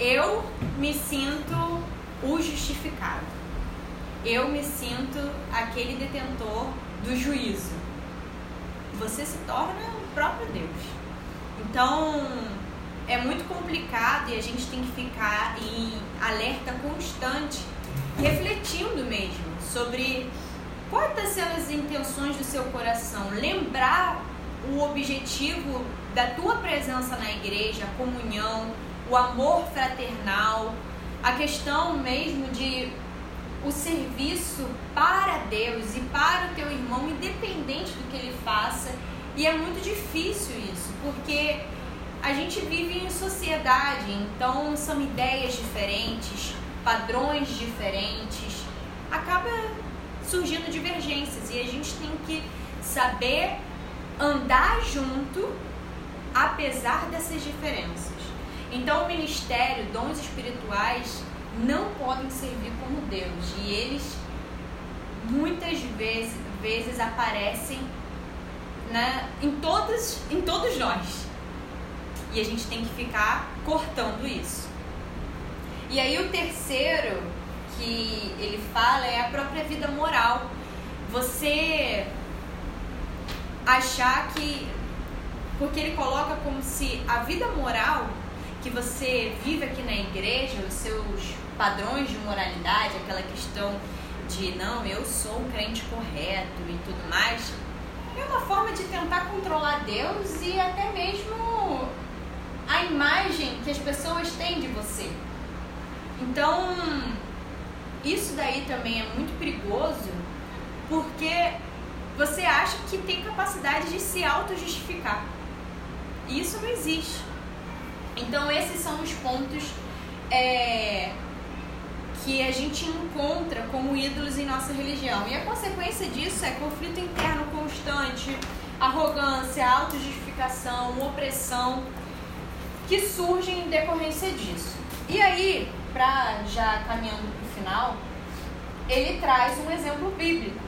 eu me sinto o justificado. Eu me sinto aquele detentor do juízo. Você se torna o próprio Deus. Então, é muito complicado e a gente tem que ficar em alerta constante refletindo mesmo sobre quais estão sendo as intenções do seu coração, lembrar o objetivo da tua presença na igreja, a comunhão, o amor fraternal, a questão mesmo de o serviço para Deus e para o teu irmão, independente do que ele faça. E é muito difícil isso, porque a gente vive em sociedade, então são ideias diferentes, padrões diferentes, acaba surgindo divergências e a gente tem que saber andar junto apesar dessas diferenças. Então, o ministério, dons espirituais, não podem servir como Deus e eles muitas vezes, vezes aparecem na, em, todos, em todos nós. E a gente tem que ficar cortando isso. E aí o terceiro que ele fala é a própria vida moral. Você achar que. Porque ele coloca como se a vida moral que você vive aqui na igreja, os seus padrões de moralidade, aquela questão de não, eu sou um crente correto e tudo mais, é uma forma de tentar controlar Deus e até mesmo a imagem que as pessoas têm de você. Então, isso daí também é muito perigoso porque você acha que tem capacidade de se auto-justificar. Isso não existe. Então, esses são os pontos é, que a gente encontra como ídolos em nossa religião. E a consequência disso é conflito interno constante, arrogância, autojustificação, opressão, que surgem em decorrência disso. E aí, para já caminhando para o final, ele traz um exemplo bíblico,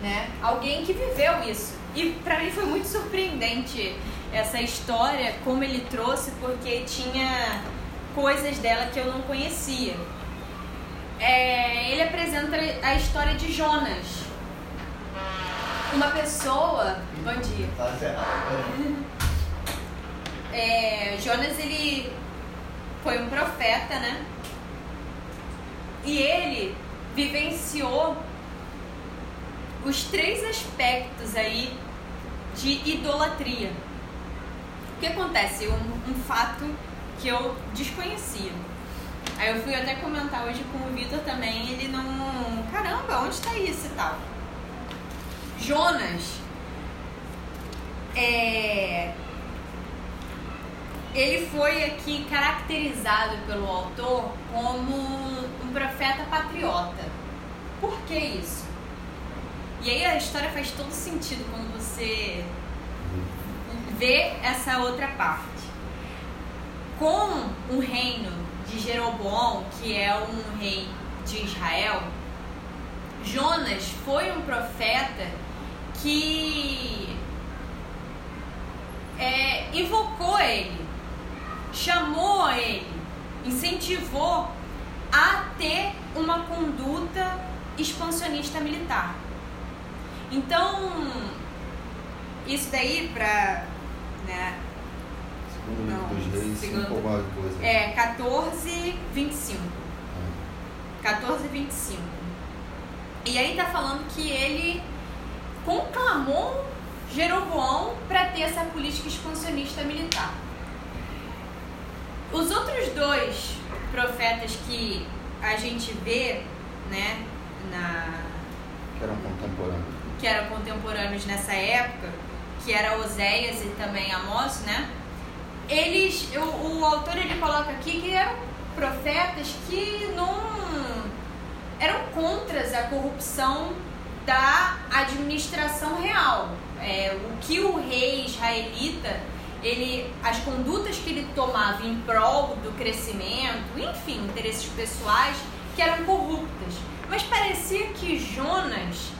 né? Alguém que viveu isso. E para mim foi muito surpreendente essa história, como ele trouxe, porque tinha coisas dela que eu não conhecia. é, ele apresenta a história de Jonas. Uma pessoa. Bom dia. Tá. É, Jonas ele foi um profeta, né? E ele vivenciou os três aspectos aí de idolatria. O que acontece? Um, um fato que eu desconhecia. Aí eu fui até comentar hoje com o Vitor também, ele não. Caramba, onde está isso e tal? Jonas é, ele foi aqui caracterizado pelo autor como um profeta patriota. Por que isso? E aí a história faz todo sentido quando você vê essa outra parte. Com o reino de Jeroboão, que é um rei de Israel, Jonas foi um profeta que é, invocou ele, chamou ele, incentivou a ter uma conduta expansionista militar. Então, isso daí para né, Segundo livro Não, dos reis, segundo- cinco alguma coisa. é 14, 25. 14, 25. E aí tá falando que ele conclamou Jeroboão para ter essa política expansionista militar. Os outros dois profetas que a gente vê, né, na, Que eram contemporâneos. que eram contemporâneos nessa época, que era Oséias e também Amós, né? Eles, o, o autor ele coloca aqui que eram profetas que não eram contras a corrupção da administração real. É, o que o rei israelita, ele, as condutas que ele tomava em prol do crescimento, enfim, interesses pessoais que eram corruptas. Mas parecia que Jonas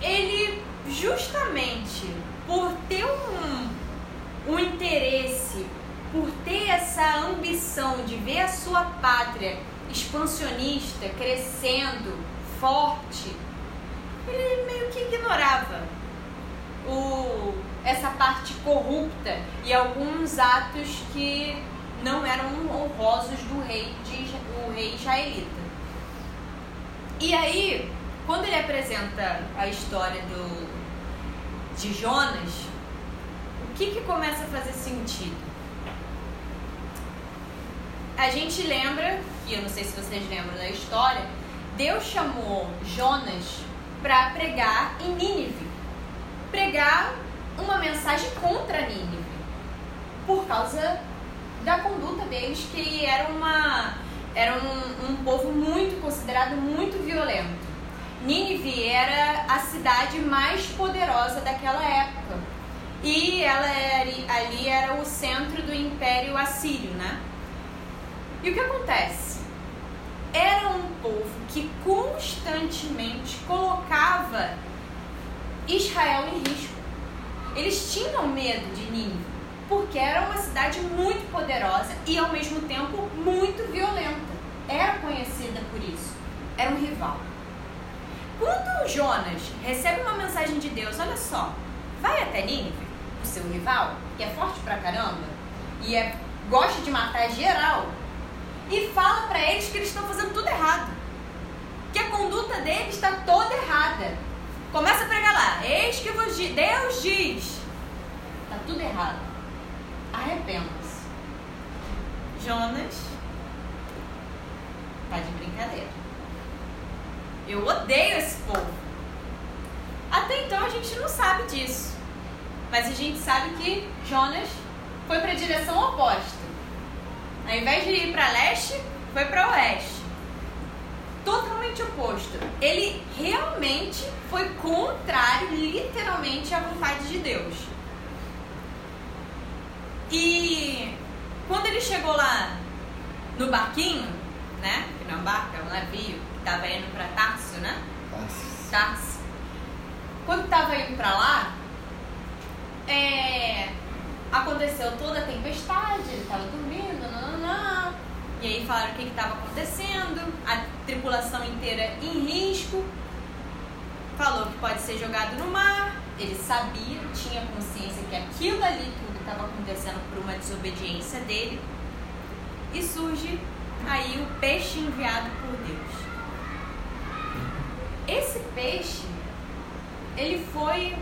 ele justamente por ter um, um interesse, por ter essa ambição de ver a sua pátria expansionista crescendo, forte, ele meio que ignorava o, essa parte corrupta e alguns atos que não eram honrosos do rei, de, o rei israelita. E aí, quando ele apresenta a história do, de Jonas, o que, que começa a fazer sentido? A gente lembra, e eu não sei se vocês lembram da história, Deus chamou Jonas para pregar em Nínive pregar uma mensagem contra Nínive por causa da conduta deles, que era uma era um, um povo muito considerado muito violento. Nínive era a cidade mais poderosa daquela época. E ela era, ali era o centro do Império Assírio, né? E o que acontece? Era um povo que constantemente colocava Israel em risco. Eles tinham medo de Nínive, porque era uma cidade muito poderosa e ao mesmo tempo muito violenta. Era conhecida por isso. Era um rival. Quando Jonas recebe uma mensagem de Deus, olha só, vai até Nínive, o seu rival, que é forte pra caramba e é, gosta de matar geral, e fala pra eles que eles estão fazendo tudo errado. Que a conduta deles está toda errada. Começa a pregar lá. Eis que vos diz, Deus diz. Tá tudo errado. Arrependa-se. Jonas tá de brincadeira. Eu odeio esse povo. Até então a gente não sabe disso. Mas a gente sabe que Jonas foi para a direção oposta. Ao invés de ir para leste, foi para oeste. Totalmente oposto. Ele realmente foi contrário, literalmente, à vontade de Deus. E quando ele chegou lá no barquinho, né? Que não é um barco, é um navio, que estava indo para Tarso, né? Tá. Tarso. Quando estava indo para lá, é, aconteceu toda a tempestade, ele estava dormindo, nananã, e aí falaram o que estava acontecendo. A- tripulação inteira em risco, falou que pode ser jogado no mar. Ele sabia, tinha consciência que aquilo ali tudo estava acontecendo por uma desobediência dele. E surge aí o peixe enviado por Deus. Esse peixe, ele foi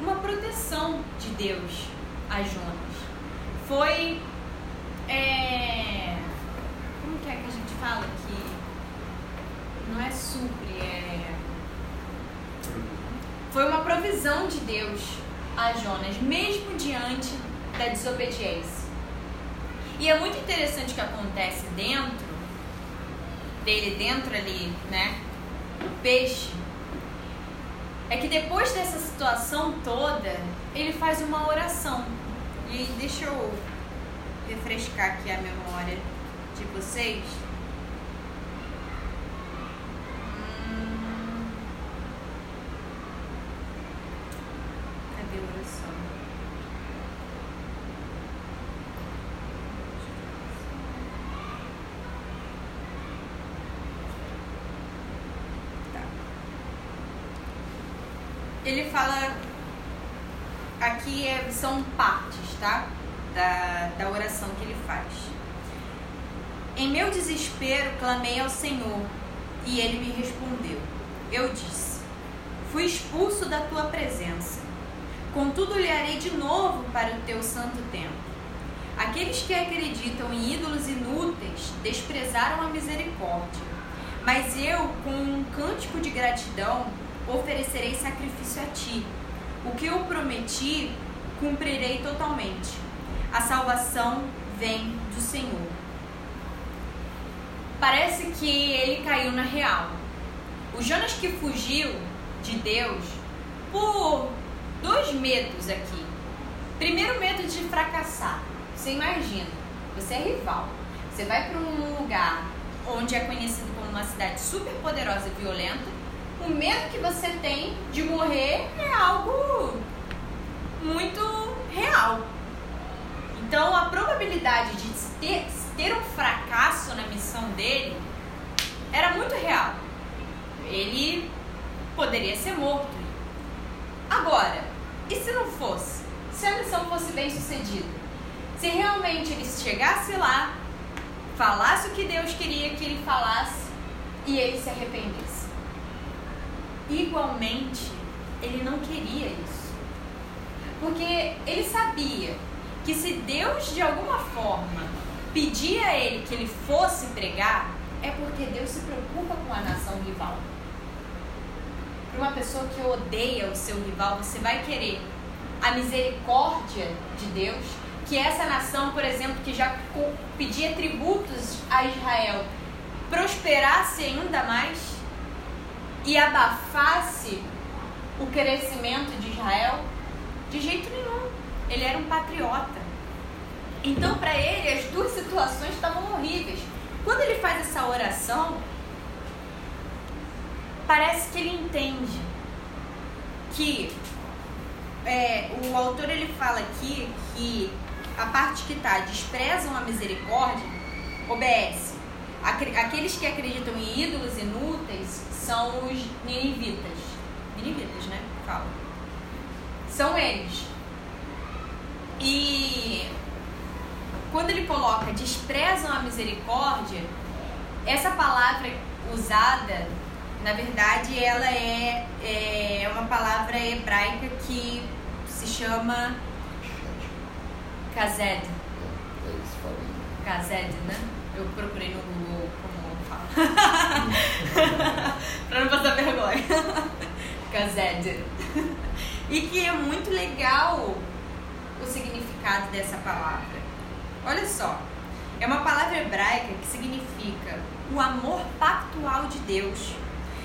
uma proteção de Deus a Jonas. Foi. é, como que é que a gente fala que não é supre, é. Foi uma provisão de Deus a Jonas, mesmo diante da desobediência. E é muito interessante o que acontece dentro dele, dentro ali, né? O peixe. É que depois dessa situação toda, ele faz uma oração. E deixa eu refrescar aqui a memória de vocês. Hum. Cadê a oração? Tá. Ele fala aqui é- são partes, tá? Da, da oração que ele faz. Em meu desespero, clamei ao Senhor e ele me respondeu. Eu disse: Fui expulso da tua presença. Contudo, olharei de novo para o teu santo templo. Aqueles que acreditam em ídolos inúteis desprezaram a misericórdia. Mas eu, com um cântico de gratidão, oferecerei sacrifício a ti. O que eu prometi, cumprirei totalmente. A salvação vem do Senhor. Parece que ele caiu na real. O Jonas que fugiu de Deus por dois medos aqui. Primeiro medo de fracassar. Você imagina, você é rival. Você vai para um lugar onde é conhecido como uma cidade super poderosa e violenta. O medo que você tem de morrer é algo muito real. Então a probabilidade de ter, ter um fracasso na missão dele era muito real. Ele poderia ser morto. Agora, e se não fosse? Se a missão fosse bem sucedida? Se realmente ele chegasse lá, falasse o que Deus queria que ele falasse e ele se arrependesse? Igualmente, ele não queria isso. Porque ele sabia que se Deus de alguma forma pedia a ele que ele fosse pregar, é porque Deus se preocupa com a nação rival. Para uma pessoa que odeia o seu rival, você vai querer a misericórdia de Deus, que essa nação, por exemplo, que já pedia tributos a Israel, prosperasse ainda mais e abafasse o crescimento de Israel? De jeito nenhum. Ele era um patriota. Então, para ele, as duas situações estavam horríveis. Quando ele faz essa oração, parece que ele entende que é, o autor ele fala aqui que a parte que está desprezam a misericórdia obedece. Aqueles que acreditam em ídolos inúteis são os ninivitas. Ninivitas, né? Fala. São eles. E quando ele coloca desprezam a misericórdia, essa palavra usada, na verdade, ela é, é uma palavra hebraica que se chama kazed. É aí. Kazed, né? Eu procurei no Google como fala. pra não passar vergonha. Kazed. E que é muito legal o significado dessa palavra. Olha só, é uma palavra hebraica que significa o amor pactual de Deus,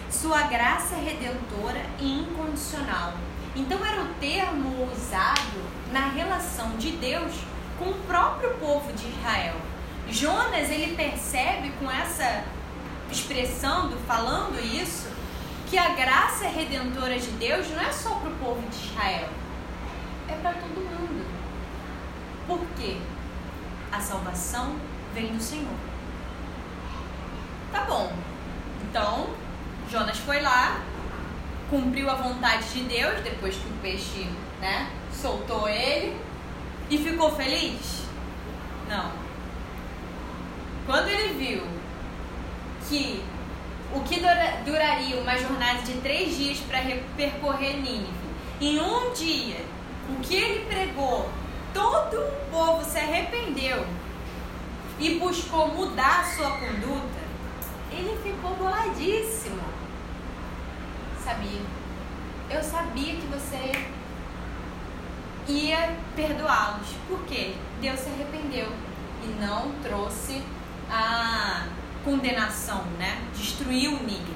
sua graça redentora e incondicional. Então era o termo usado na relação de Deus com o próprio povo de Israel. Jonas ele percebe com essa expressão, do- falando isso, que a graça redentora de Deus não é só para o povo de Israel, é para todo mundo. Por quê? A salvação vem do Senhor. Tá bom. Então, Jonas foi lá, cumpriu a vontade de Deus depois que o peixe, né, soltou ele e ficou feliz? Não. Quando ele viu que o que dura- duraria uma jornada de três dias para percorrer Nínive, em um dia, o que ele pregou, todo o povo se arrependeu e buscou mudar sua conduta, ele ficou boladíssimo. Sabia? Eu sabia que você ia perdoá-los. Por quê? Deus se arrependeu e não trouxe a condenação, né? Destruiu o Nínive.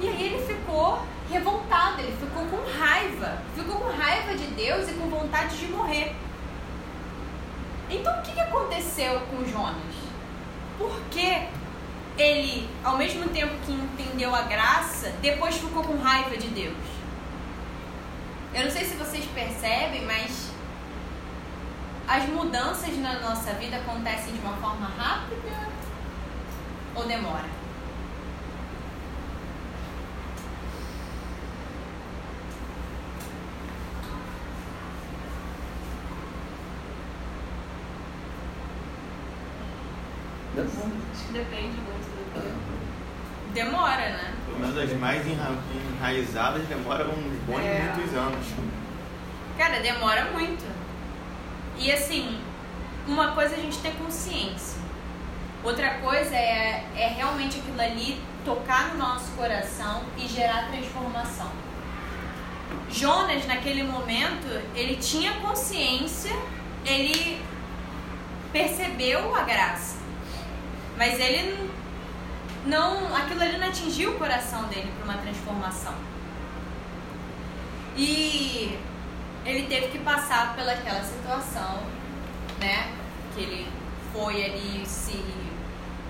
E aí ele ficou revoltado, ele ficou com raiva. Ficou com raiva de Deus e com vontade de morrer. Então o que aconteceu com Jonas? Por que ele, ao mesmo tempo que entendeu a graça, depois ficou com raiva de Deus? Eu não sei se vocês percebem, mas as mudanças na nossa vida acontecem de uma forma rápida ou demora? Acho que depende muito do Demora, né? Pelo menos as mais enra- enraizadas demoram uns bons É. muitos anos. Cara, demora muito. E assim, uma coisa é a gente ter consciência. Outra coisa é, é realmente aquilo ali tocar no nosso coração e gerar transformação. Jonas, naquele momento, ele tinha consciência, ele percebeu a graça. Mas ele não. Aquilo ali não atingiu o coração dele para uma transformação. E ele teve que passar pelaquela situação, né? Que ele foi ali, se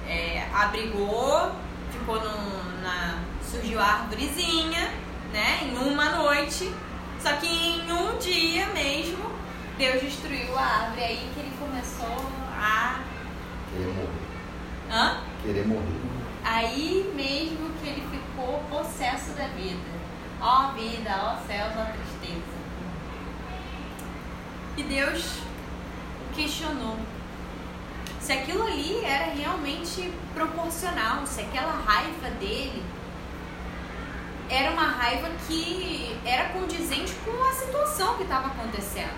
é, abrigou, ficou num, na. surgiu a árvorezinha, né? Em uma noite. Só que em um dia mesmo, Deus destruiu a árvore aí que ele começou a. Querer morrer. Hã? Querer morrer. Aí mesmo que ele ficou possesso da vida. Ó vida, ó céus, ó tristeza. E Deus questionou se aquilo ali era realmente proporcional, se aquela raiva dele era uma raiva que era condizente com a situação que estava acontecendo.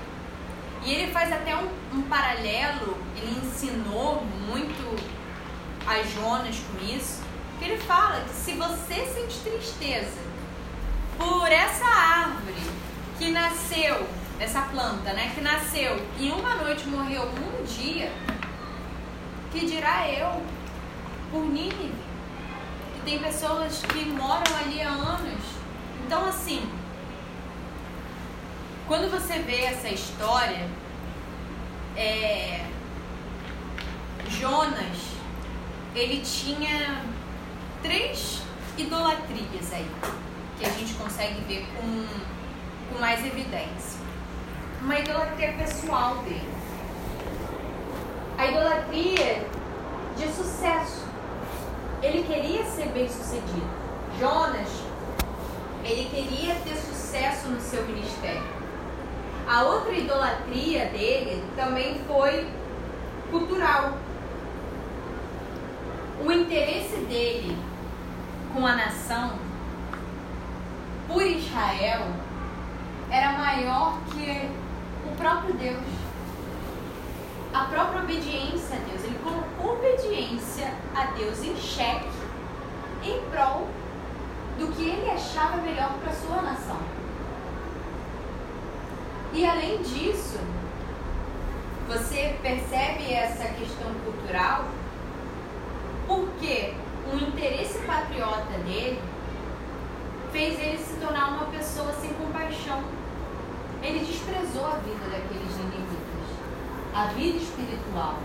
E ele faz até um, um paralelo, ele ensinou muito a Jonas com isso, que ele fala que se você sente tristeza por essa árvore que nasceu, essa planta, né, que nasceu e uma noite morreu um dia, que dirá eu por Nínive, que tem pessoas que moram ali há anos. Então assim, quando você vê essa história, é, Jonas, ele tinha três idolatrias aí, que a gente consegue ver com, com mais evidência. Uma idolatria pessoal dele. A idolatria de sucesso. Ele queria ser bem sucedido. Jonas, ele queria ter sucesso no seu ministério. A outra idolatria dele também foi cultural. O interesse dele com a nação, por Israel, era maior que o próprio Deus. A própria obediência a Deus. Ele colocou obediência a Deus em xeque em prol do que ele achava melhor para sua nação. E além disso, você percebe essa questão cultural porque o interesse patriota dele fez ele se tornar uma pessoa sem compaixão. Ele desprezou a vida daqueles ninivitas, a vida espiritual,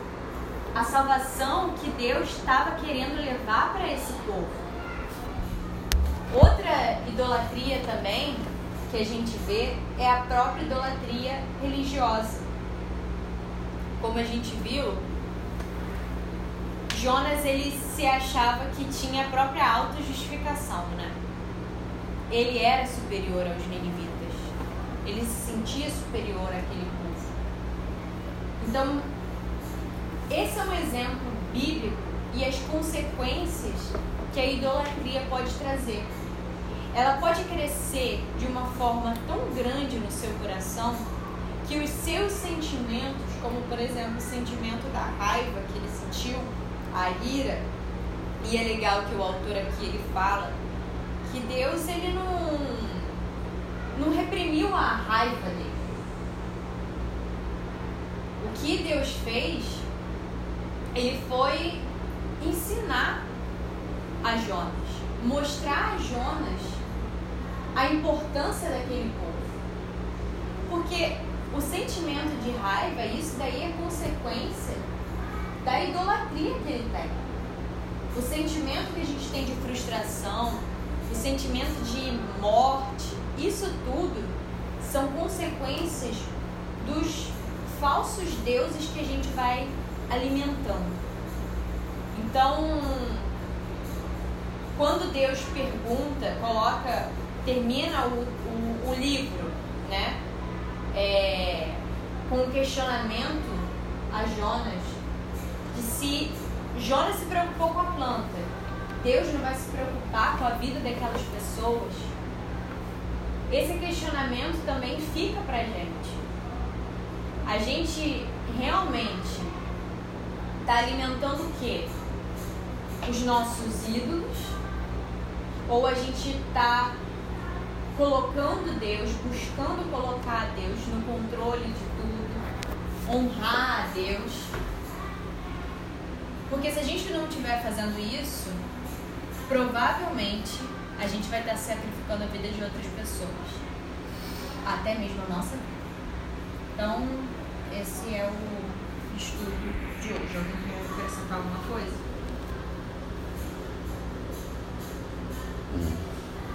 a salvação que Deus estava querendo levar para esse povo. Outra idolatria também que a gente vê é a própria idolatria religiosa. Como a gente viu, Jonas ele se achava que tinha a própria autojustificação, né? Ele era superior aos ninivitas. Ele se sentia superior àquele povo. Então, esse é um exemplo bíblico e as consequências que a idolatria pode trazer. Ela pode crescer de uma forma tão grande no seu coração que os seus sentimentos, como por exemplo o sentimento da raiva que ele sentiu, a ira, e é legal que o autor aqui ele fala que Deus ele não não reprimiu a raiva dele. O que Deus fez, ele foi ensinar a Jonas, mostrar a Jonas a importância daquele povo. Porque o sentimento de raiva, isso daí é consequência da idolatria que ele tem. O sentimento que a gente tem de frustração, o sentimento de morte, isso tudo são consequências dos falsos deuses que a gente vai alimentando. Então, quando Deus pergunta, coloca, termina o, o, o livro, né? É, com um questionamento a Jonas de se Jonas se preocupou com a planta, Deus não vai se preocupar com a vida daquelas pessoas. Esse questionamento também fica pra gente. A gente realmente está alimentando o quê? Os nossos ídolos? Ou a gente está colocando Deus, buscando colocar Deus no controle de tudo, honrar a Deus? Porque se a gente não estiver fazendo isso, provavelmente a gente vai estar sacrificando a vida de outras pessoas, até mesmo a nossa vida. Então, esse é o estudo de hoje. Alguém quer acrescentar alguma coisa? Hum.